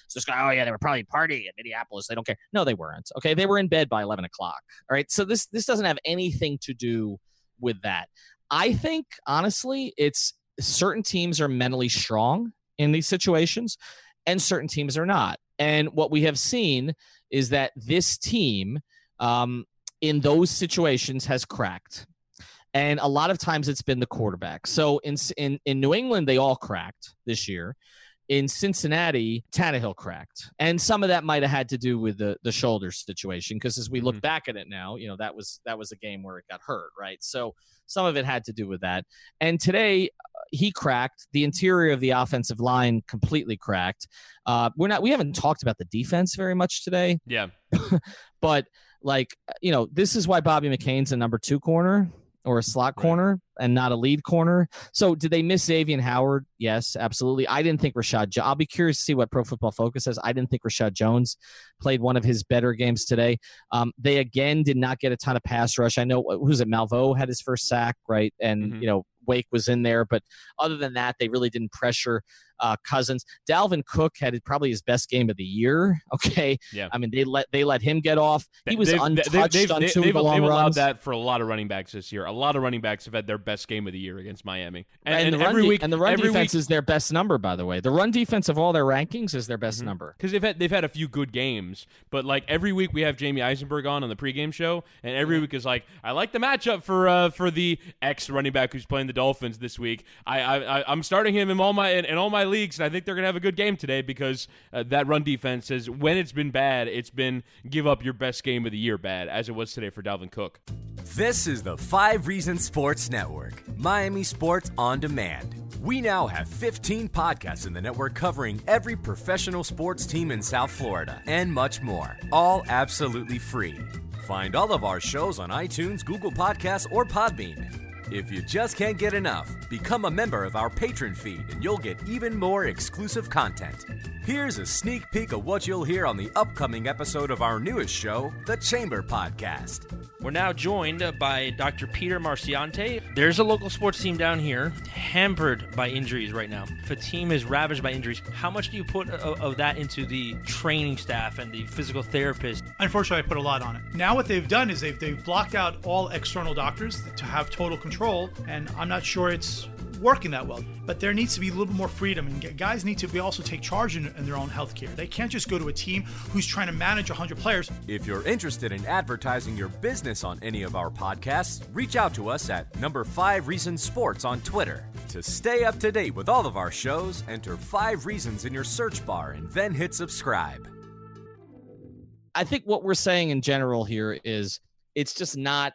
so it's like, oh yeah, they were probably partying in Minneapolis. They don't care. No, they weren't. Okay, they were in bed by eleven o'clock. All right. So this this doesn't have anything to do with that. I think honestly, it's certain teams are mentally strong in these situations, and certain teams are not. And what we have seen is that this team, um, in those situations, has cracked. And a lot of times it's been the quarterback. So in in in New England, they all cracked this year in Cincinnati, Tannehill cracked, and some of that might have had to do with the the shoulder situation. Because as we look Mhm. back at it now, you know that was that was a game where it got hurt, right? So some of it had to do with that. And today uh, he cracked. The interior of the offensive line completely cracked. Uh, we're not. We haven't talked about the defense very much today, Yeah, but like you know, this is why Bobby McCain's a number two corner or a slot Right. corner and not a lead corner. So did they miss Xavier Howard? Yes, absolutely. I didn't think Rashad. Jo- I'll be curious to see what Pro Football Focus says. I didn't think Rashad Jones played one of his better games today. Um, they again did not get a ton of pass rush. I know who's it? Malvo had his first sack, right? And Mhm. you know Wake was in there, but other than that, they really didn't pressure uh, Cousins. Dalvin Cook had probably his best game of the year. Okay, Yeah. I mean they let they let him get off. He was They've- untouched they've, on they've, 2 they've, of the long they've allowed runs. that for a lot of running backs this year. A lot of running backs have had their best game of the year against Miami, and, and, and the run every de- week and the run defense week, is their best number, by the way. The run defense of all their rankings is their best Mhm. number. because they've had they've had a few good games, but like every week we have Jamey Eisenberg on on the pregame show, and every week is like I like the matchup for uh, for the ex running back who's playing the Dolphins this week. I, I I'm starting him in all my in, in all my leagues, and I think they're to have a good game today because uh, that run defense is when it's been bad, it's been give up your best game of the year bad, as it was today for Dalvin Cook. This is the Five Reasons Sports Network, Miami Sports on Demand. We now have 15 podcasts in the network covering every professional sports team in South Florida and much more, all absolutely free. Find all of our shows on iTunes, Google Podcasts, or Podbean. If you just can't get enough, become a member of our patron feed and you'll get even more exclusive content. Here's a sneak peek of what you'll hear on the upcoming episode of our newest show, The Chamber Podcast. We're now joined by Dr. Peter Marciante. There's a local sports team down here hampered by injuries right now. If a team is ravaged by injuries, how much do you put of, that into the training staff and the physical therapist? Unfortunately, I put a lot on it. Now, what they've done is they've, they've blocked out all external doctors to have total control, and I'm not sure it's working that well. But there needs to be a little bit more freedom, and guys need to be also take charge in, in their own health care. They can't just go to a team who's trying to manage 100 players. If you're interested in advertising your business on any of our podcasts, reach out to us at number 5 Reasons Sports on Twitter. To stay up to date with all of our shows, enter 5 Reasons in your search bar and then hit subscribe. I think what we're saying in general here is it's just not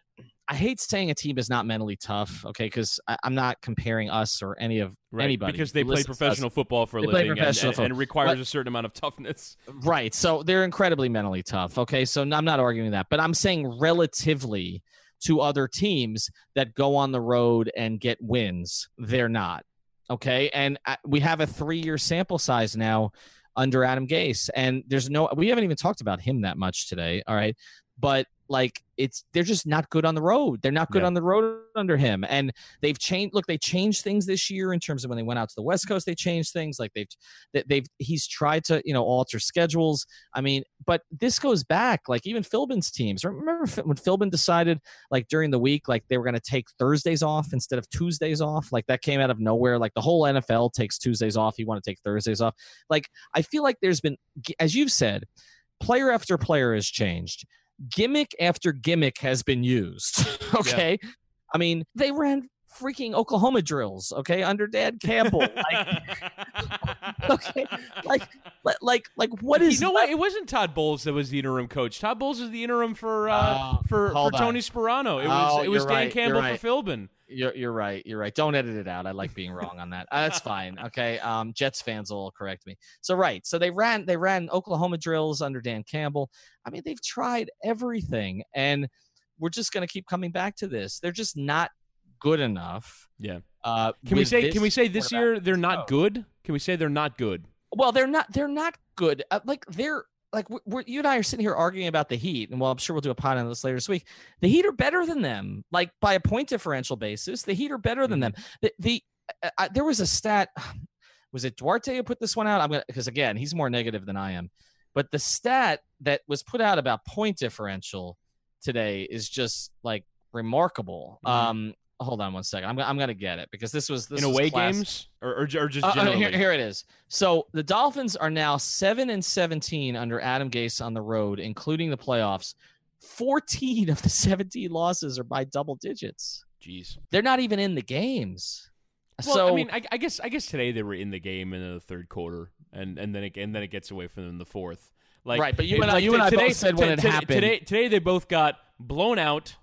I hate saying a team is not mentally tough, mm. okay? Because I'm not comparing us or any of right, anybody because they play professional football for a they living and, and, and, it requires but, a certain amount of toughness. Right. So they're incredibly mentally tough. Okay. So I'm not arguing that, but I'm saying relatively to other teams that go on the road and get wins, they're not. Okay. And we have a three year sample size now under Adam Gase, and there's no, we haven't even talked about him that much today. All right. But like it's they're just not good on the road. They're not good yeah. on the road under him. And they've changed look, they changed things this year in terms of when they went out to the West Coast, they changed things. Like they've they've he's tried to, you know, alter schedules. I mean, but this goes back like even Philbin's teams. Remember when Philbin decided like during the week like they were going to take Thursdays off instead of Tuesdays off? Like that came out of nowhere. Like the whole NFL takes Tuesdays off. You want to take Thursdays off. Like I feel like there's been as you've said, player after player has changed gimmick after gimmick has been used. okay. Yeah. I mean, they ran freaking Oklahoma drills, okay, under Dan Campbell. Like, okay, like, like, like, what is? You know what? It wasn't Todd Bowles that was the interim coach. Todd Bowles is the interim for uh, uh for for Tony Sparano. It was oh, it was Dan right, Campbell right. for Philbin. You're, you're right. You're right. Don't edit it out. I like being wrong on that. Uh, that's fine. Okay. Um, Jets fans will correct me. So right. So they ran they ran Oklahoma drills under Dan Campbell. I mean, they've tried everything, and we're just going to keep coming back to this. They're just not good enough. Yeah. Uh, can we say can we say this year they're not good? Can we say they're not good? Well, they're not. They're not good. Uh, like they're like we're, you and I are sitting here arguing about the Heat, and well, I'm sure we'll do a pod on this later this week. The Heat are better than them, like by a point differential basis. The Heat are better than mm-hmm. them. The, the uh, uh, there was a stat. Was it Duarte who put this one out? I'm gonna because again, he's more negative than I am. But the stat that was put out about point differential today is just like remarkable. Mm-hmm. Um, hold on one second. I'm, I'm gonna get it because this was this in away class- games or, or, or just uh, here, here, it is. So the Dolphins are now seven and seventeen under Adam Gase on the road, including the playoffs. Fourteen of the seventeen losses are by double digits. Jeez, they're not even in the games. Well, so I mean, I, I, guess I guess today they were in the game in the third quarter, and and then it, and then it gets away from them in the fourth. Like right, but you and I, you and I today, both said when t- it happened. Today, today they both got blown out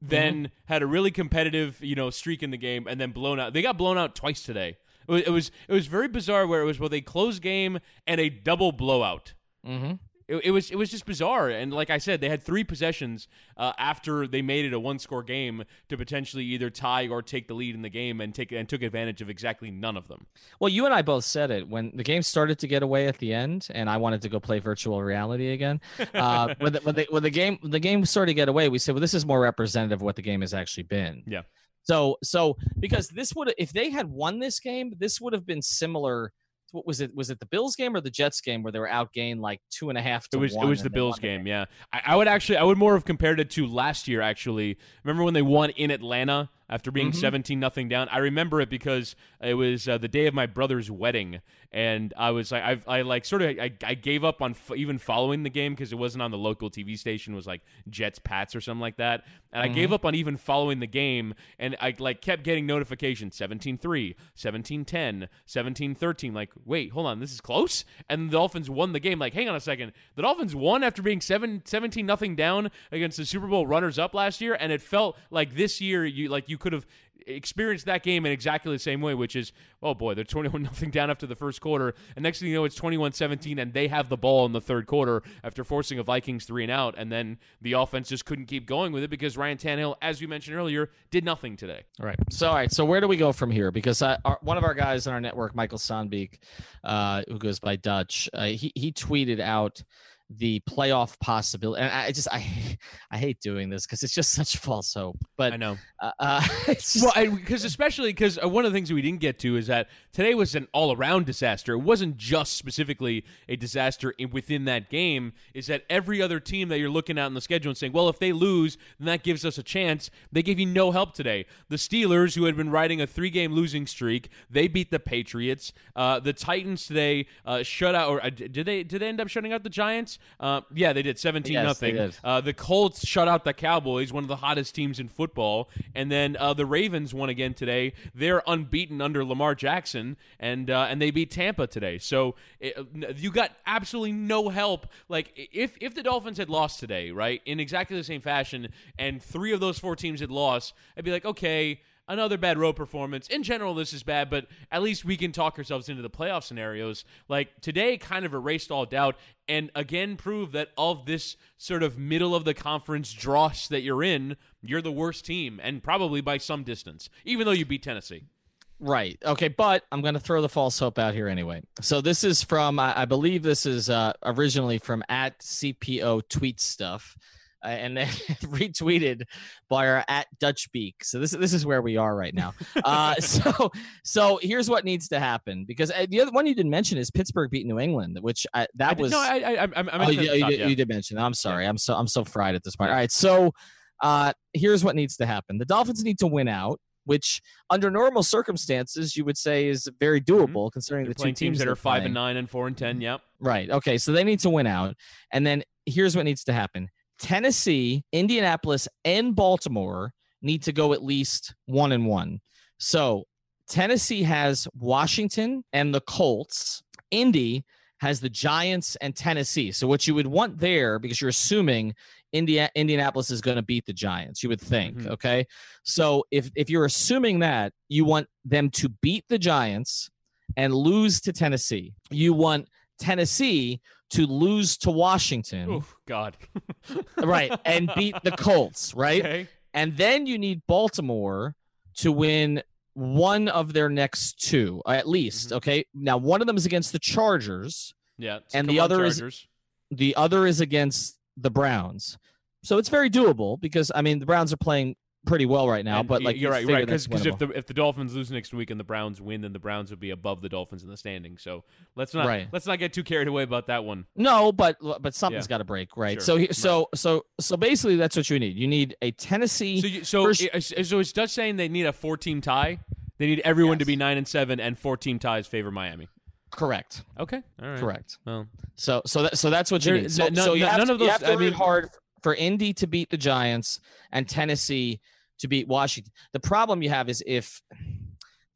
then mm-hmm. had a really competitive, you know, streak in the game, and then blown out. They got blown out twice today. It was it was, it was very bizarre where it was well they closed game and a double blowout. Mm-hmm. It, it, was it was just bizarre, and like I said, they had three possessions uh, after they made it a one score game to potentially either tie or take the lead in the game, and take and took advantage of exactly none of them. Well, you and I both said it when the game started to get away at the end, and I wanted to go play virtual reality again. Uh, when, the, when, the, when the game the game started to get away, we said, well, this is more representative of what the game has actually been. Yeah. So so because this would if they had won this game, this would have been similar what was it? Was it the Bills game or the Jets game where they were outgained like two and a half to it was, one? It was the Bills game. Yeah, I, I, would actually, I would more have compared it to last year. Actually, remember when they won in Atlanta after being Mm-hmm. 17 nothing down. I remember it because it was uh, the day of my brother's wedding, and I was like, I, I like sort of, I, I gave up on f- even following the game because it wasn't on the local TV station. It was like Jets Pats or something like that, and I Mm-hmm. gave up on even following the game, and I like kept getting notifications 17-3, 17-10, 17-13. Like, wait, hold on, this is close, and the Dolphins won the game. Like, hang on a second, the Dolphins won after being seven, 17 nothing down against the Super Bowl runners up last year, and it felt like this year you like you could have experienced that game in exactly the same way, which is, oh boy, they're 21 nothing down after the first quarter, and next thing you know, it's 21-17, and they have the ball in the third quarter after forcing a Vikings three and out, and then the offense just couldn't keep going with it because Ryan Tannehill, as we mentioned earlier, did nothing today. All right. So, all right. So, where do we go from here? Because I, our, one of our guys on our network, Michael Sandbeek, uh, who goes by Dutch, uh, he he tweeted out the playoff possibility. And I just I I hate doing this because it's just such false hope. But I know. uh, uh, just, Well, because especially because one of the things we didn't get to is that today was an all-around disaster. It wasn't just specifically a disaster in, within that game. Is that every other team that you're looking at in the schedule and saying, well, if they lose, then that gives us a chance. They gave you no help today. The Steelers, who had been riding a three-game losing streak, they beat the Patriots. Uh, the Titans today uh, shut out, or uh, did they? Did they end up shutting out the Giants? Uh, yeah, they did, seventeen Yes, nothing. Uh, the Colts shut out the Cowboys, one of the hottest teams in football, and then uh, the Ravens won again today. They're unbeaten under Lamar Jackson, and uh, and they beat Tampa today. So it, you got absolutely no help. Like if if the Dolphins had lost today, right, in exactly the same fashion, and three of those four teams had lost, I'd be like, okay. Another bad road performance. In general, this is bad, but at least we can talk ourselves into the playoff scenarios. Like today, kind of erased all doubt, and again proved that of this sort of middle of the conference dross that you're in, you're the worst team, and probably by some distance, even though you beat Tennessee. Right. Okay. But I'm going to throw the false hope out here anyway. So this is from, I believe this is uh, originally from at CPO tweet stuff. Uh, and then retweeted by our at Dutch Dutchbeak. So this this is where we are right now. Uh, so so here's what needs to happen because uh, the other one you didn't mention is Pittsburgh beat New England, which I, that I did- was no, I, I, I, oh, you, you top, did, yeah. you did mention. I'm sorry. I'm so I'm so fried at this point. All right. So uh, here's what needs to happen. The Dolphins need to win out, which under normal circumstances you would say is very doable considering They're the two playing teams that are five playing. and nine and four and ten. Yep. Right. Okay. So they need to win out. And then here's what needs to happen Tennessee, Indianapolis, and Baltimore need to go at least one and one. So Tennessee has Washington and the Colts. Indy has the Giants and Tennessee. So what you would want there, because you're assuming India, Indianapolis is going to beat the Giants, you would think. Mhm. Okay. So if if you're assuming that, you want them to beat the Giants and lose to Tennessee. You want Tennessee to lose to Washington, Oh God. right, and beat the Colts, right? Okay. And then you need Baltimore to win one of their next two, at least. Mhm. Okay. Now, one of them is against the Chargers, Yeah. And the other is- the other is against the Browns. So it's very doable because, I mean, the Browns are playing pretty well right now, And but like you're you right, right? Because if the if the Dolphins lose next week and the Browns win, then the Browns would be above the Dolphins in the standings. So let's not Right. let's not get too carried away about that one. No, but but something's Yeah. got to break, right? Sure. So he- Right. so so so basically, that's what you need. You need a Tennessee. So you, so First- so is Dutch saying they need a four team tie? They need everyone to be nine and seven, and four team ties favor Miami. correct, Okay, all right, correct. Well, So so that so that's what you There- need. So, n- none- so you have none to, of you those- have to I root mean- hard for Indy to beat the Giants and Tennessee to beat Washington. The problem you have is if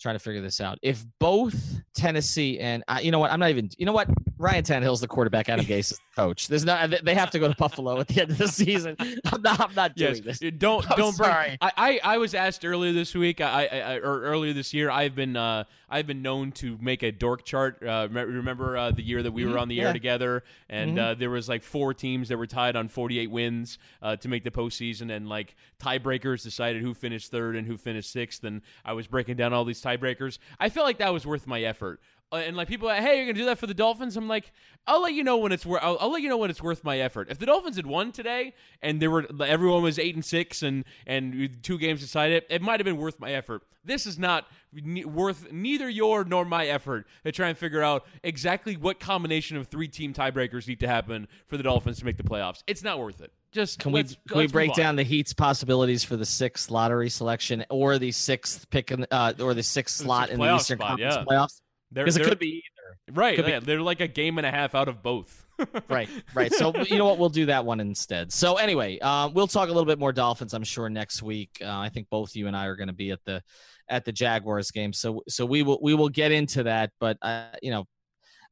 trying to figure this out. If both Tennessee and you know what, I'm not even. You know what, Ryan Tannehill's the quarterback. Adam Gase is the coach. There's not. They have to go to Buffalo at the end of the season. I'm not. I'm not doing yes, this. don't I'm don't bring. sorry. I, I I was asked earlier this week, I, I, or earlier this year. I've been uh I've been known to make a dork chart. Uh, remember uh, the year that we were on the air Mm-hmm. together, and Mhm. uh, there was like four teams that were tied on 48 wins uh, to make the postseason, and like tiebreakers decided who finished third and who finished sixth. And I was breaking down all these tiebreakers. I felt like that was worth my effort. Uh, and like people, are like, hey, you're gonna do that for the Dolphins? I'm like, I'll let you know when it's worth. I'll, I'll let you know when it's worth my effort. If the Dolphins had won today and there were everyone was eight and six and and two games decided, it might have been worth my effort. This is not ne- worth neither your nor my effort to try and figure out exactly what combination of three team tiebreakers need to happen for the Dolphins to make the playoffs. It's not worth it. just Can we can we break down the Heat's possibilities for the sixth lottery selection or the sixth pick in, uh, or the sixth The slot sixth in the Eastern spot, Conference yeah. playoffs? Because it could be either. right. could be- they're like a game and a half out of both. right, right. So you know what? We'll do that one instead. So anyway, uh, we'll talk a little bit more Dolphins. I'm sure next week. Uh, I think both you and I are going to be at the at the Jaguars game. So so we will we will get into that. But uh, you know,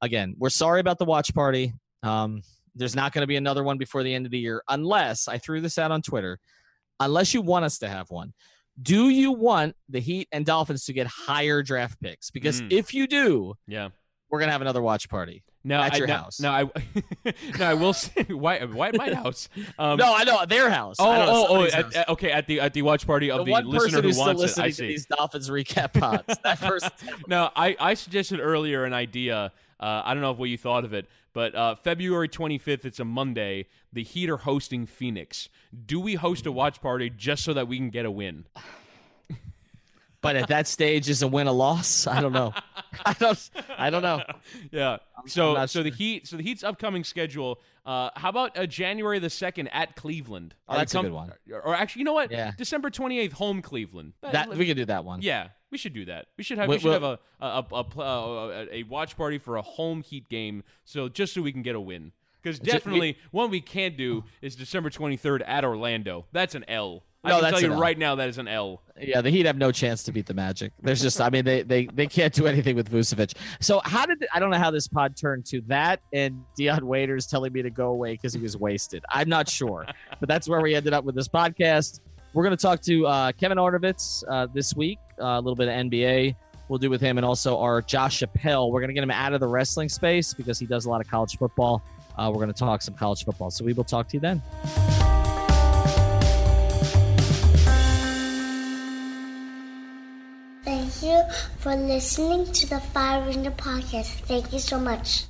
again, we're sorry about the watch party. Um, there's not going to be another one before the end of the year, unless I threw this out on Twitter. Unless you want us to have one. Do you want the Heat and Dolphins to get higher draft picks? Because Mm. if you do, yeah. we're gonna have another watch party. No, At I, your house. No, I, now I will say why why at my house. Um, no, I know their house. Oh, know, oh, oh! At, okay, at the at the watch party of the the, listener who wants it. I to see. these Dolphins recap pods. That person. Now, I, I suggested earlier an idea. Uh, I don't know what you thought of it, but uh, February 25th, it's a Monday. The Heat are hosting Phoenix. Do we host a watch party just so that we can get a win? But at that stage, is a win a loss? I don't know. I don't. I don't know. Yeah. So so the. Heat so the Heat's upcoming schedule. Uh, how about uh, January the second at Cleveland? Oh, that's a good one. Or, or actually, you know what? Yeah. December 28th, home Cleveland. That we can do that one. Yeah, we should do that. We should have We- we should we'll- have a a, a, a, uh, a watch party for a home Heat game. So just so we can get a win. Because definitely one we can't do is December 23rd at Orlando. That's an L. I No, can that's tell you right now that is an L. Yeah, the Heat have no chance to beat the Magic. There's just, I mean, they they they can't do anything with Vucevic. So how did I don't know how this pod turned to that and Dion Waiters telling me to go away because he was wasted. I'm not sure, but that's where we ended up with this podcast. We're going to talk to uh, Kevin Arnovitz uh, this week, a little bit of NBA. We'll do with him and also our Josh Chappelle. We're going to get him out of the wrestling space because he does a lot of college football. Uh, we're going to talk some college football. So we will talk to you then. Thank you for listening to the Fire Ringer podcast. Thank you so much.